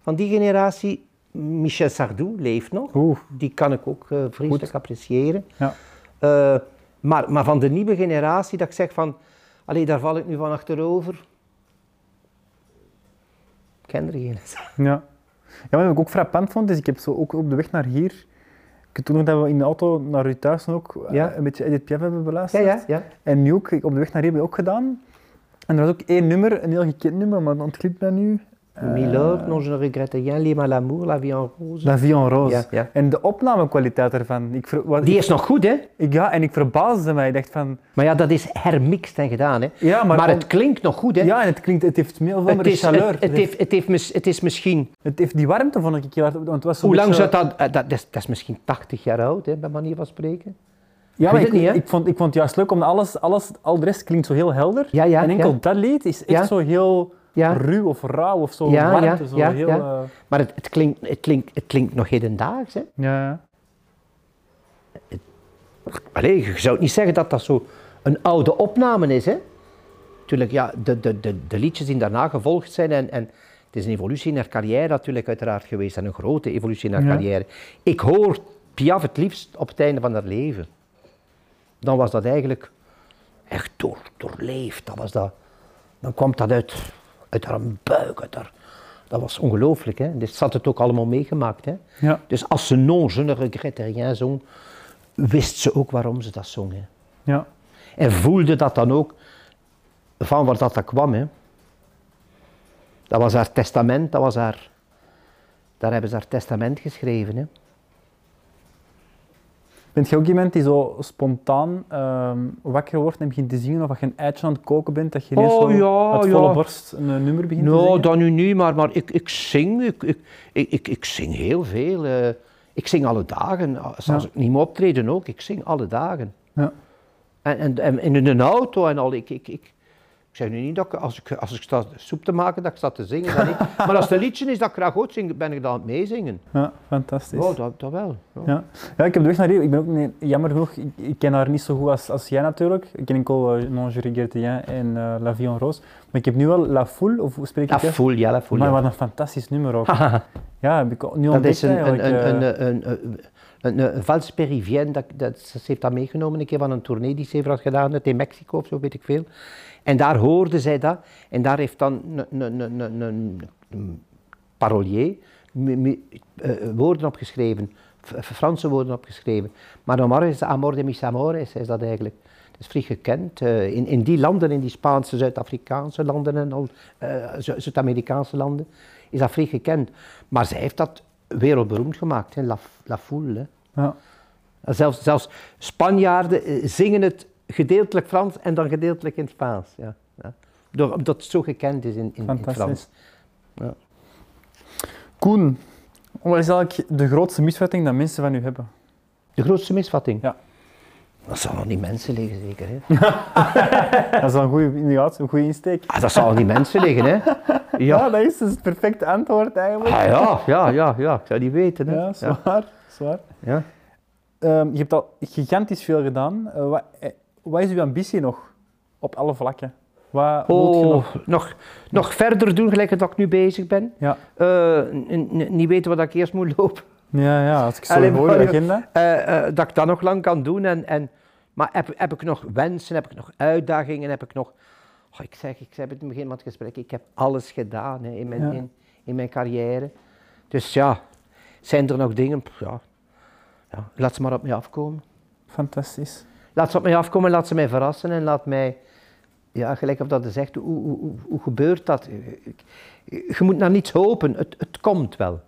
van die generatie, Michel Sardou leeft nog. Oeh. Die kan ik ook eh vreselijk appreciëren. Ja. Eh, maar, maar van de nieuwe generatie, dat ik zeg van, allee, daar val ik nu van achterover. Ik ken er geen. ja. Ja, wat ik ook frappant vond, is ik heb zo ook op de weg naar hier, toen nog dat we in de auto naar u thuis ook eh, Ja. een beetje Edith Piaf hebben beluisterd. ja, ja. En nu ook, ik- op de weg naar hier heb ik ook gedaan. En er was ook één nummer, een heel gekend nummer, maar dat ontglipt mij nu. Eh, Milord, non je ne regrette rien, les mal l'amour, la vie en rose. La Vie en Rose. Ja, ja. En de opnamekwaliteit ervan. Ik ver, wat, Die ik- is nog goed, hè? ik, ja, en ik verbaasde mij. Ik dacht van... Maar ja, dat is hermixed en gedaan, hè? Ja, maar, Maar om- het klinkt nog goed, hè? Ja, en het klinkt... Het heeft veel Het meer is, chaleur. het, het, heeft, het, heeft, mis- het is misschien het heeft die warmte, vond ik. Want het was Hoe lang zou dat, eh, dat, dat, is, dat is misschien 80 jaar oud, hè, bij manier van spreken. Ja, weet maar het ik, niet, ik, vond, ik vond het juist leuk, omdat alles, alles, al de rest klinkt zo heel helder. Ja, ja, en enkel dat lied is echt zo heel Ja. ruw of rauw of zo Ja, warmte. ja, zo ja, heel, eh, Maar het, het, klinkt, het, klinkt, het klinkt nog hedendaags. Hè. ja. Allee, je zou niet zeggen dat dat zo een oude opname is. Hè. Tuurlijk, ja, de, de, de, de liedjes die daarna gevolgd zijn en, en het is een evolutie in haar carrière natuurlijk uiteraard geweest en een grote evolutie Ja. carrière. Ik hoor Piaf het liefst op het einde van haar leven. Dan was dat eigenlijk echt door, doorleefd. Dat was dat, dan kwam dat uit, uit haar buik. Uit haar, dat was ongelooflijk. Hè? Dus ze had het ook allemaal meegemaakt. Hè? Ja. Dus als ze non, je ne regrette rien zong, wist ze ook waarom ze dat zong. Hè? ja. En voelde dat dan ook van waar dat, dat kwam. Hè? Dat was haar testament, dat was haar, daar hebben ze haar testament geschreven. Hè? Bent je ook iemand die zo spontaan ehm, wakker wordt en begint te zingen of als je een eitje aan het koken bent, dat je ineens Oh, zo ja, uit ja. volle borst een eh, nummer begint te Nou, zingen? dat nu niet, maar, maar ik, ik zing. Ik, ik, ik, ik, zing heel veel. eh. ik zing alle dagen. Als, als Ja. ik niet moet optreden ook. Ik zing alle dagen. Ja. En, en, en in een auto en al. Ik, ik, ik, ik zeg nu niet dat ik, als ik, als ik sta soep te maken, dat ik sta te zingen. Dat niet. Maar als het een liedje is dat ik graag ook zing, ben ik dan aan het meezingen. Ja, fantastisch. Oh, dat, dat wel. Ja. Ja. ja, ik heb de weg naar hier. Ik ben ook, nee, jammer genoeg, ik, ik ken haar niet zo goed als, als jij natuurlijk. Ik ken enkel uh, Non Je regrette en eh, La Vie en Rose. Maar ik heb nu wel La Foule, of hoe spreek La ik het? Foule, ja, La Foule. Maar ja. wat een fantastisch nummer ook. ja, heb ik nu Dat ontdekt is een, een, eigenlijk. een, eh. een, een, een, een, vals Perivienne, dat, dat, ze heeft dat meegenomen een keer van een tournee die ze heeft had gedaan, in Mexico of zo, weet ik veel. En daar hoorde zij dat, en daar heeft dan een, parolier m- eh, woorden opgeschreven Franse woorden opgeschreven. Maar normaal is Amor de mis amores, is dat eigenlijk. Dat is vrij gekend. eh, in, in die landen, in die Spaanse, Zuid-Afrikaanse landen en al, eh, Zu- Zuid-Amerikaanse landen, is dat vrij gekend. Maar zij heeft dat wereldberoemd gemaakt, hè, La, La Foule. Hè. Ja. Zelfs, zelfs Spanjaarden eh, zingen het gedeeltelijk Frans en dan gedeeltelijk in het Spaans. Ja, ja. Door, omdat het zo gekend is in, in, Frans. Ja. Koen, wat is eigenlijk de grootste misvatting dat mensen van u hebben? De grootste misvatting? Ja. Dat zal aan die mensen liggen, zeker. Hè? Dat is een goede, inderdaad, een goede insteek. Ah, dat zal aan die mensen liggen, hè? Ja, Ja. dat is dus het perfecte antwoord eigenlijk. Ah, ja, ja, ja, ja. Ik zou die weten, hè? Ja, zwaar. zwaar. Ja. Ehm, je hebt al gigantisch veel gedaan. Eh, wat, eh, wat is uw ambitie nog op alle vlakken? Wat wilt je Oh, nog? nog, nog verder doen, gelijk dat ik nu bezig ben. Ja. Eh, niet weten wat ik eerst moet lopen. Ja, ja, als ik zo Allee, hoor, de maar- agenda. Eh, eh, dat ik dat nog lang kan doen. En, en, maar heb, heb ik nog wensen, heb ik nog uitdagingen, heb ik nog... Oh, ik, zeg, ik zei het in het begin van het gesprek, ik heb alles gedaan hè, in, mijn, Ja. in, in mijn carrière. Dus ja, zijn er nog dingen? Ja, ja, laat ze maar op mij afkomen. Fantastisch. Laat ze op mij afkomen, laat ze mij verrassen en laat mij... Ja, gelijk op dat je zegt, hoe, hoe, hoe, hoe gebeurt dat? Je moet naar niets hopen, het, het komt wel.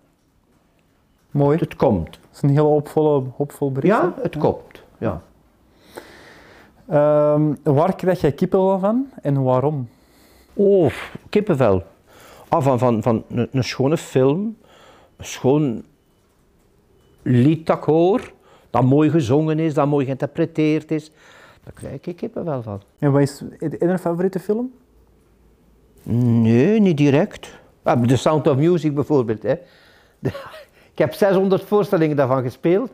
Mooi. Het komt. Dat is een heel hoopvolle, hoopvol bericht. Ja, het komt. Ja. Ehm, waar krijg jij kippenvel van en waarom? Oh, kippenvel. Ah, van, van, van een, een schone film, een schoon lied dat ik hoor, dat mooi gezongen is, dat mooi geïnterpreteerd is. Daar krijg ik kippenvel van. En wat is een favoriete film? Nee, niet direct. Ah, The Sound of Music bijvoorbeeld. Hè. Ik heb 600 voorstellingen daarvan gespeeld.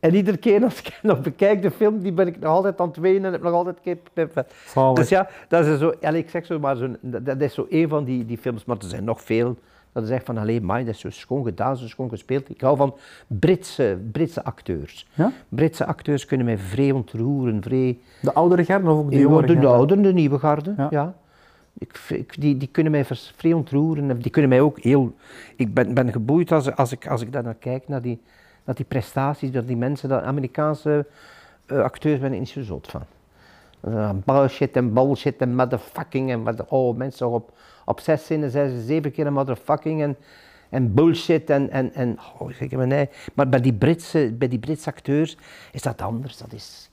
En iedere keer als ik nog bekijk de film, die ben ik nog altijd aan het wenen en heb nog altijd kippenvel. Zalig. Dus ja, dat is zo, ja, ik zeg zo maar, zo, dat, is zo een van die, die films, maar er zijn nog veel. Dat is echt van, alleen maar, dat is zo schoon gedaan, zo schoon gespeeld. Ik hou van Britse, Britse acteurs. Ja? Britse acteurs kunnen mij vrij ontroeren, vrij... De oudere garde of ook de jongere de, de garde? oude, de nieuwe garde, Ja. ja. Ik, die, die kunnen mij vrij ontroeren. en Die kunnen mij ook heel... Ik ben, ben geboeid als, als, ik, als ik daar naar kijk, naar die, naar die prestaties, naar die mensen, dat Amerikaanse eh, acteurs ben ik niet zo zot van. Bullshit en bullshit en motherfucking en wat, oh mensen op, op zes zinnen zeggen ze zeven keer een motherfucking en, en bullshit en, en, en oh, ik zeg maar nee. Maar bij die, Britse, bij die Britse acteurs is dat anders. Dat is...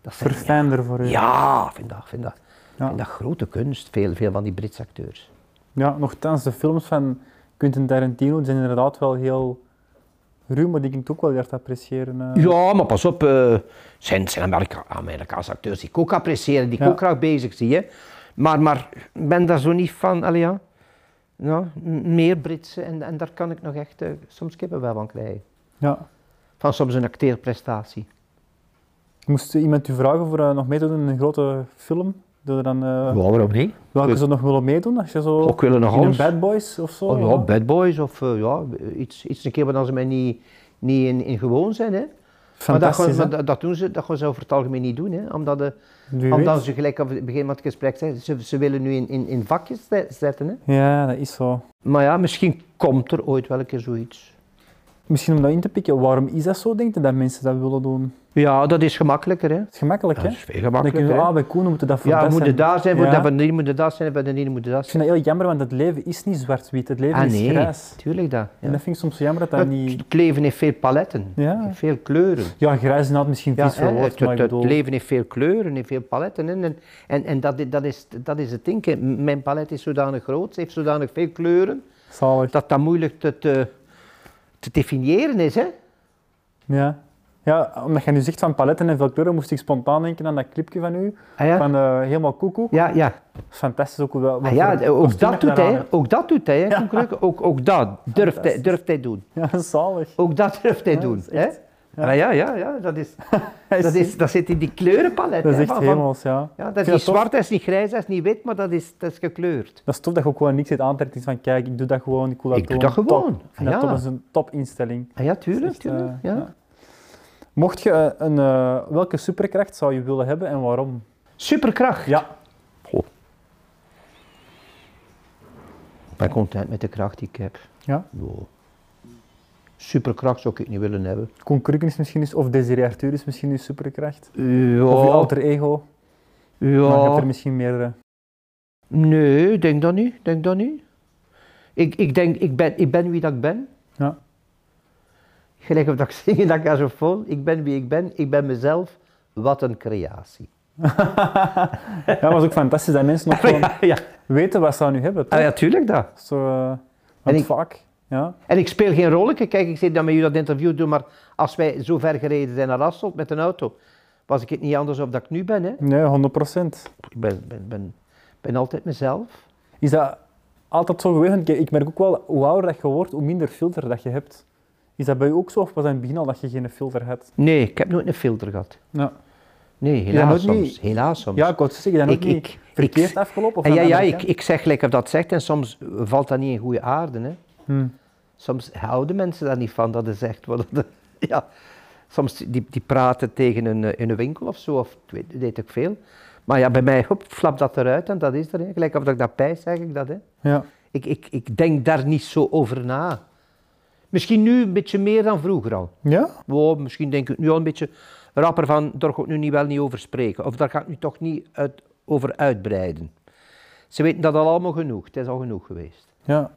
Dat zijn- Verfijnder voor u. ja, vind dat, vind dat, Ja. dat grote kunst, veel, veel van die Britse acteurs. Ja, nogthans, de films van Quentin Tarantino zijn inderdaad wel heel ruw, maar die ik ook wel te appreciëren. eh. Ja, maar pas op, eh zijn, zijn Amerika Amerikaanse acteurs die ik ook appreciëren, die ik Ja. ook graag bezig zie. Hè. Maar, maar ik ben daar zo niet van, allee, ja, m- meer Britse en, en daar kan ik nog echt eh, soms kippenvel van krijgen. Ja. Van soms een acteerprestatie. Moest iemand u vragen voor nog mee te doen in een grote film? Doe je dan, eh, waarom niet? welke ze nog willen meedoen? Als je zo Ook willen nog in een. Bad Boys of zo? Oh, ja, Bad Boys of eh, ja, iets, iets een keer waar ze mij niet, niet in, in gewoon zijn. Hè. Maar, dat, gaan- maar dat, dat doen ze, dat gaan ze over het algemeen niet doen. Hè. Omdat, de, Wie omdat ze gelijk op het begin van het gesprek zeggen, ze, ze willen nu in, in, in vakjes ze- zetten. Hè. Ja, dat is zo. Maar ja, misschien komt er ooit wel een keer zoiets. Misschien om dat in te pikken, waarom is dat zo, denk je, dat mensen dat willen doen? Ja, dat is gemakkelijker. Hè. Het is gemakkelijk, Dat hè? is veel Dan kun gemakkelijker. je, ah, bij Koen moeten dat voor Ja, dat we moeten daar zijn, voor Ja. dat van die moeten dat zijn, en van die moeten dat Ik zijn. vind dat heel jammer, want het leven is niet zwart-wit. Het leven Ah is nee, grijs. tuurlijk dat. En Ja. dat vind ik soms jammer dat dat Het, niet... het leven heeft veel paletten, Ja. veel kleuren. Ja, grijs is inderdaad misschien Ja, vies woord, het, ik leven heeft veel kleuren, heeft veel paletten. En, en, en dat, dat, is, dat is het ding. Mijn palet is zodanig groot, heeft zodanig veel kleuren, Zalig. dat dat moeilijk te, te, te definiëren is. Hè? Ja. ja, omdat je nu zegt van paletten en veel kleuren, moest ik spontaan denken aan dat clipje van u, Ah, ja? van eh, Helemaal Koekoek. ja, ja. Fantastisch ook wel. Ah, ja, ook dat doet hij. Ook dat doet hij, hè. Ook, ook dat durft hij, durft hij doen. Ja, zalig. Ook dat durft hij Ja, doen. hè? Ja. ja, ja, ja, dat, is, dat, is, dat zit in die kleurenpalet. Dat is echt van- hemels, ja. Ja, dat is niet zwart, dat is niet grijs, dat is niet wit, maar dat is, dat is gekleurd. Dat is tof dat je ook gewoon niks uit aantrekt. Iets van, kijk, ik doe dat gewoon, ik wil dat Ik doe dat gewoon. Top. Dat Ja. top, dat is een topinstelling. Ah, ja, tuurlijk. Is echt, tuurlijk eh, ja. Mocht je eh, een, eh, welke superkracht zou je willen hebben en waarom? Superkracht. Ja. Ik ben content met de kracht die ik heb. Ja? Wow. Superkracht zou ik niet willen hebben. Koen Krukken is misschien eens, of Desiree Arthur is misschien uw superkracht. Ja, Of je alter ego. Maar je hebt ja. er misschien meerdere. Nee, ik denk dat niet. ik Denk dat niet. Ik, ik denk, ik ben, ik ben wie dat ik ben. Ja. Gelijk of dat ik zing in dat. Ik ben wie ik ben. Ik ben mezelf. Wat een creatie. ja, het is ook fantastisch dat mensen nog gewoon ja, ja. weten wat ze aan u hebben. toch? Ah, ja, tuurlijk dat. Zo, eh, En ik- vaak, ja. En ik speel geen rolletje. Kijk, ik zei dat met u dat interview doen, maar als wij zo ver gereden zijn naar Asselt met een auto, was ik het niet anders of dat ik nu ben. Hè. Nee, 100 procent. Ik ben, ben, ben, ben altijd mezelf. Is dat altijd zo geweest? Ik merk ook wel, hoe ouder dat je wordt, hoe minder filter dat je hebt. Is dat bij u ook zo, of was dat in het begin al dat je geen filter had? Nee, ik heb nooit een filter gehad. Ja, Nee, dat helaas soms. niet- Helaas soms. ja ik wou zeggen, dan ook Ik- niet ik- verkeerd ik- afgelopen? Of En ja, ja andere ik, ik zeg gelijk of dat zegt en soms valt dat niet in goede aarde. Hè. Hmm. Soms houden mensen daar niet van dat het zegt worden. Ja. Soms die, die praten tegen een, in een winkel of zo, of weet, weet ik veel. Maar ja, bij mij hop, flap dat eruit en dat is er. Hè. Gelijk of dat ik dat pijs, zeg ik dat. Hè. Ja. Ik, ik, ik denk daar niet zo over na. Misschien nu een beetje meer dan vroeger al. Ja? Wow, misschien denk ik nu al een beetje rapper van, daar ga ik nu niet wel niet over spreken. Of daar ga ik nu toch niet uit, over uitbreiden. Ze weten dat al allemaal genoeg. Het is al genoeg geweest. Ja.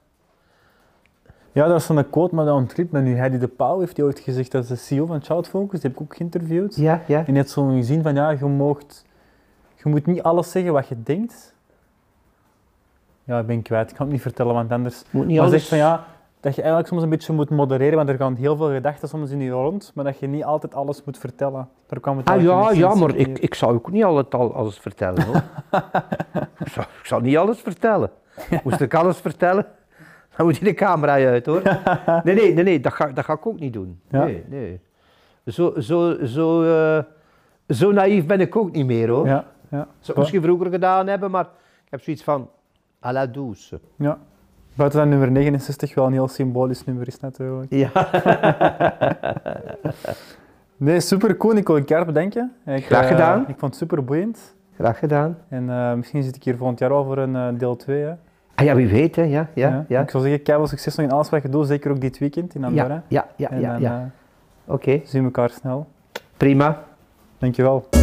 Ja, dat is zo'n quote, maar dat ontglipt me nu. Heidi de Pauw heeft die ooit gezegd, dat is de CEO van Child Focus, die heb ik ook geïnterviewd. Ja, ja. En net zo'n gezien van, ja, je, moogt, je moet niet alles zeggen wat je denkt. Ja, ik ben kwijt, ik kan het niet vertellen, want anders... Moet niet maar alles... zegt van, ja, dat je eigenlijk soms een beetje moet modereren, want er gaan heel veel gedachten soms in je rond, maar dat je niet altijd alles moet vertellen. Daar kwam het Ah ja, ja, maar ik, ik zou ook niet altijd al alles vertellen hoor. ik, zou, ik zou niet alles vertellen. Moest ik alles vertellen, dan moet je de camera uit hoor. Nee, nee, nee, nee dat, ga, dat ga ik ook niet doen. Ja. Nee, nee. Zo, zo, zo, eh, zo naïef ben ik ook niet meer hoor. Ja, ja. Zou ik misschien vroeger gedaan hebben, maar ik heb zoiets van à la douce. ja. Buiten dat nummer 69 wel een heel symbolisch nummer is natuurlijk. Ja. Nee, super cool. Ik kan bedenken. Ik, Graag eh, gedaan. ik vond het super boeiend. Graag gedaan. En eh, misschien zit ik hier volgend jaar al voor een deel 2. Hè. Ah ja, wie weet hè. Ja, ja, ja. Ik zou zeggen, keihard succes nog in alles wat je doet, zeker ook dit weekend in Andorra. Ja, ja, ja. eh, Oké, zien we elkaar snel. prima. Dankjewel.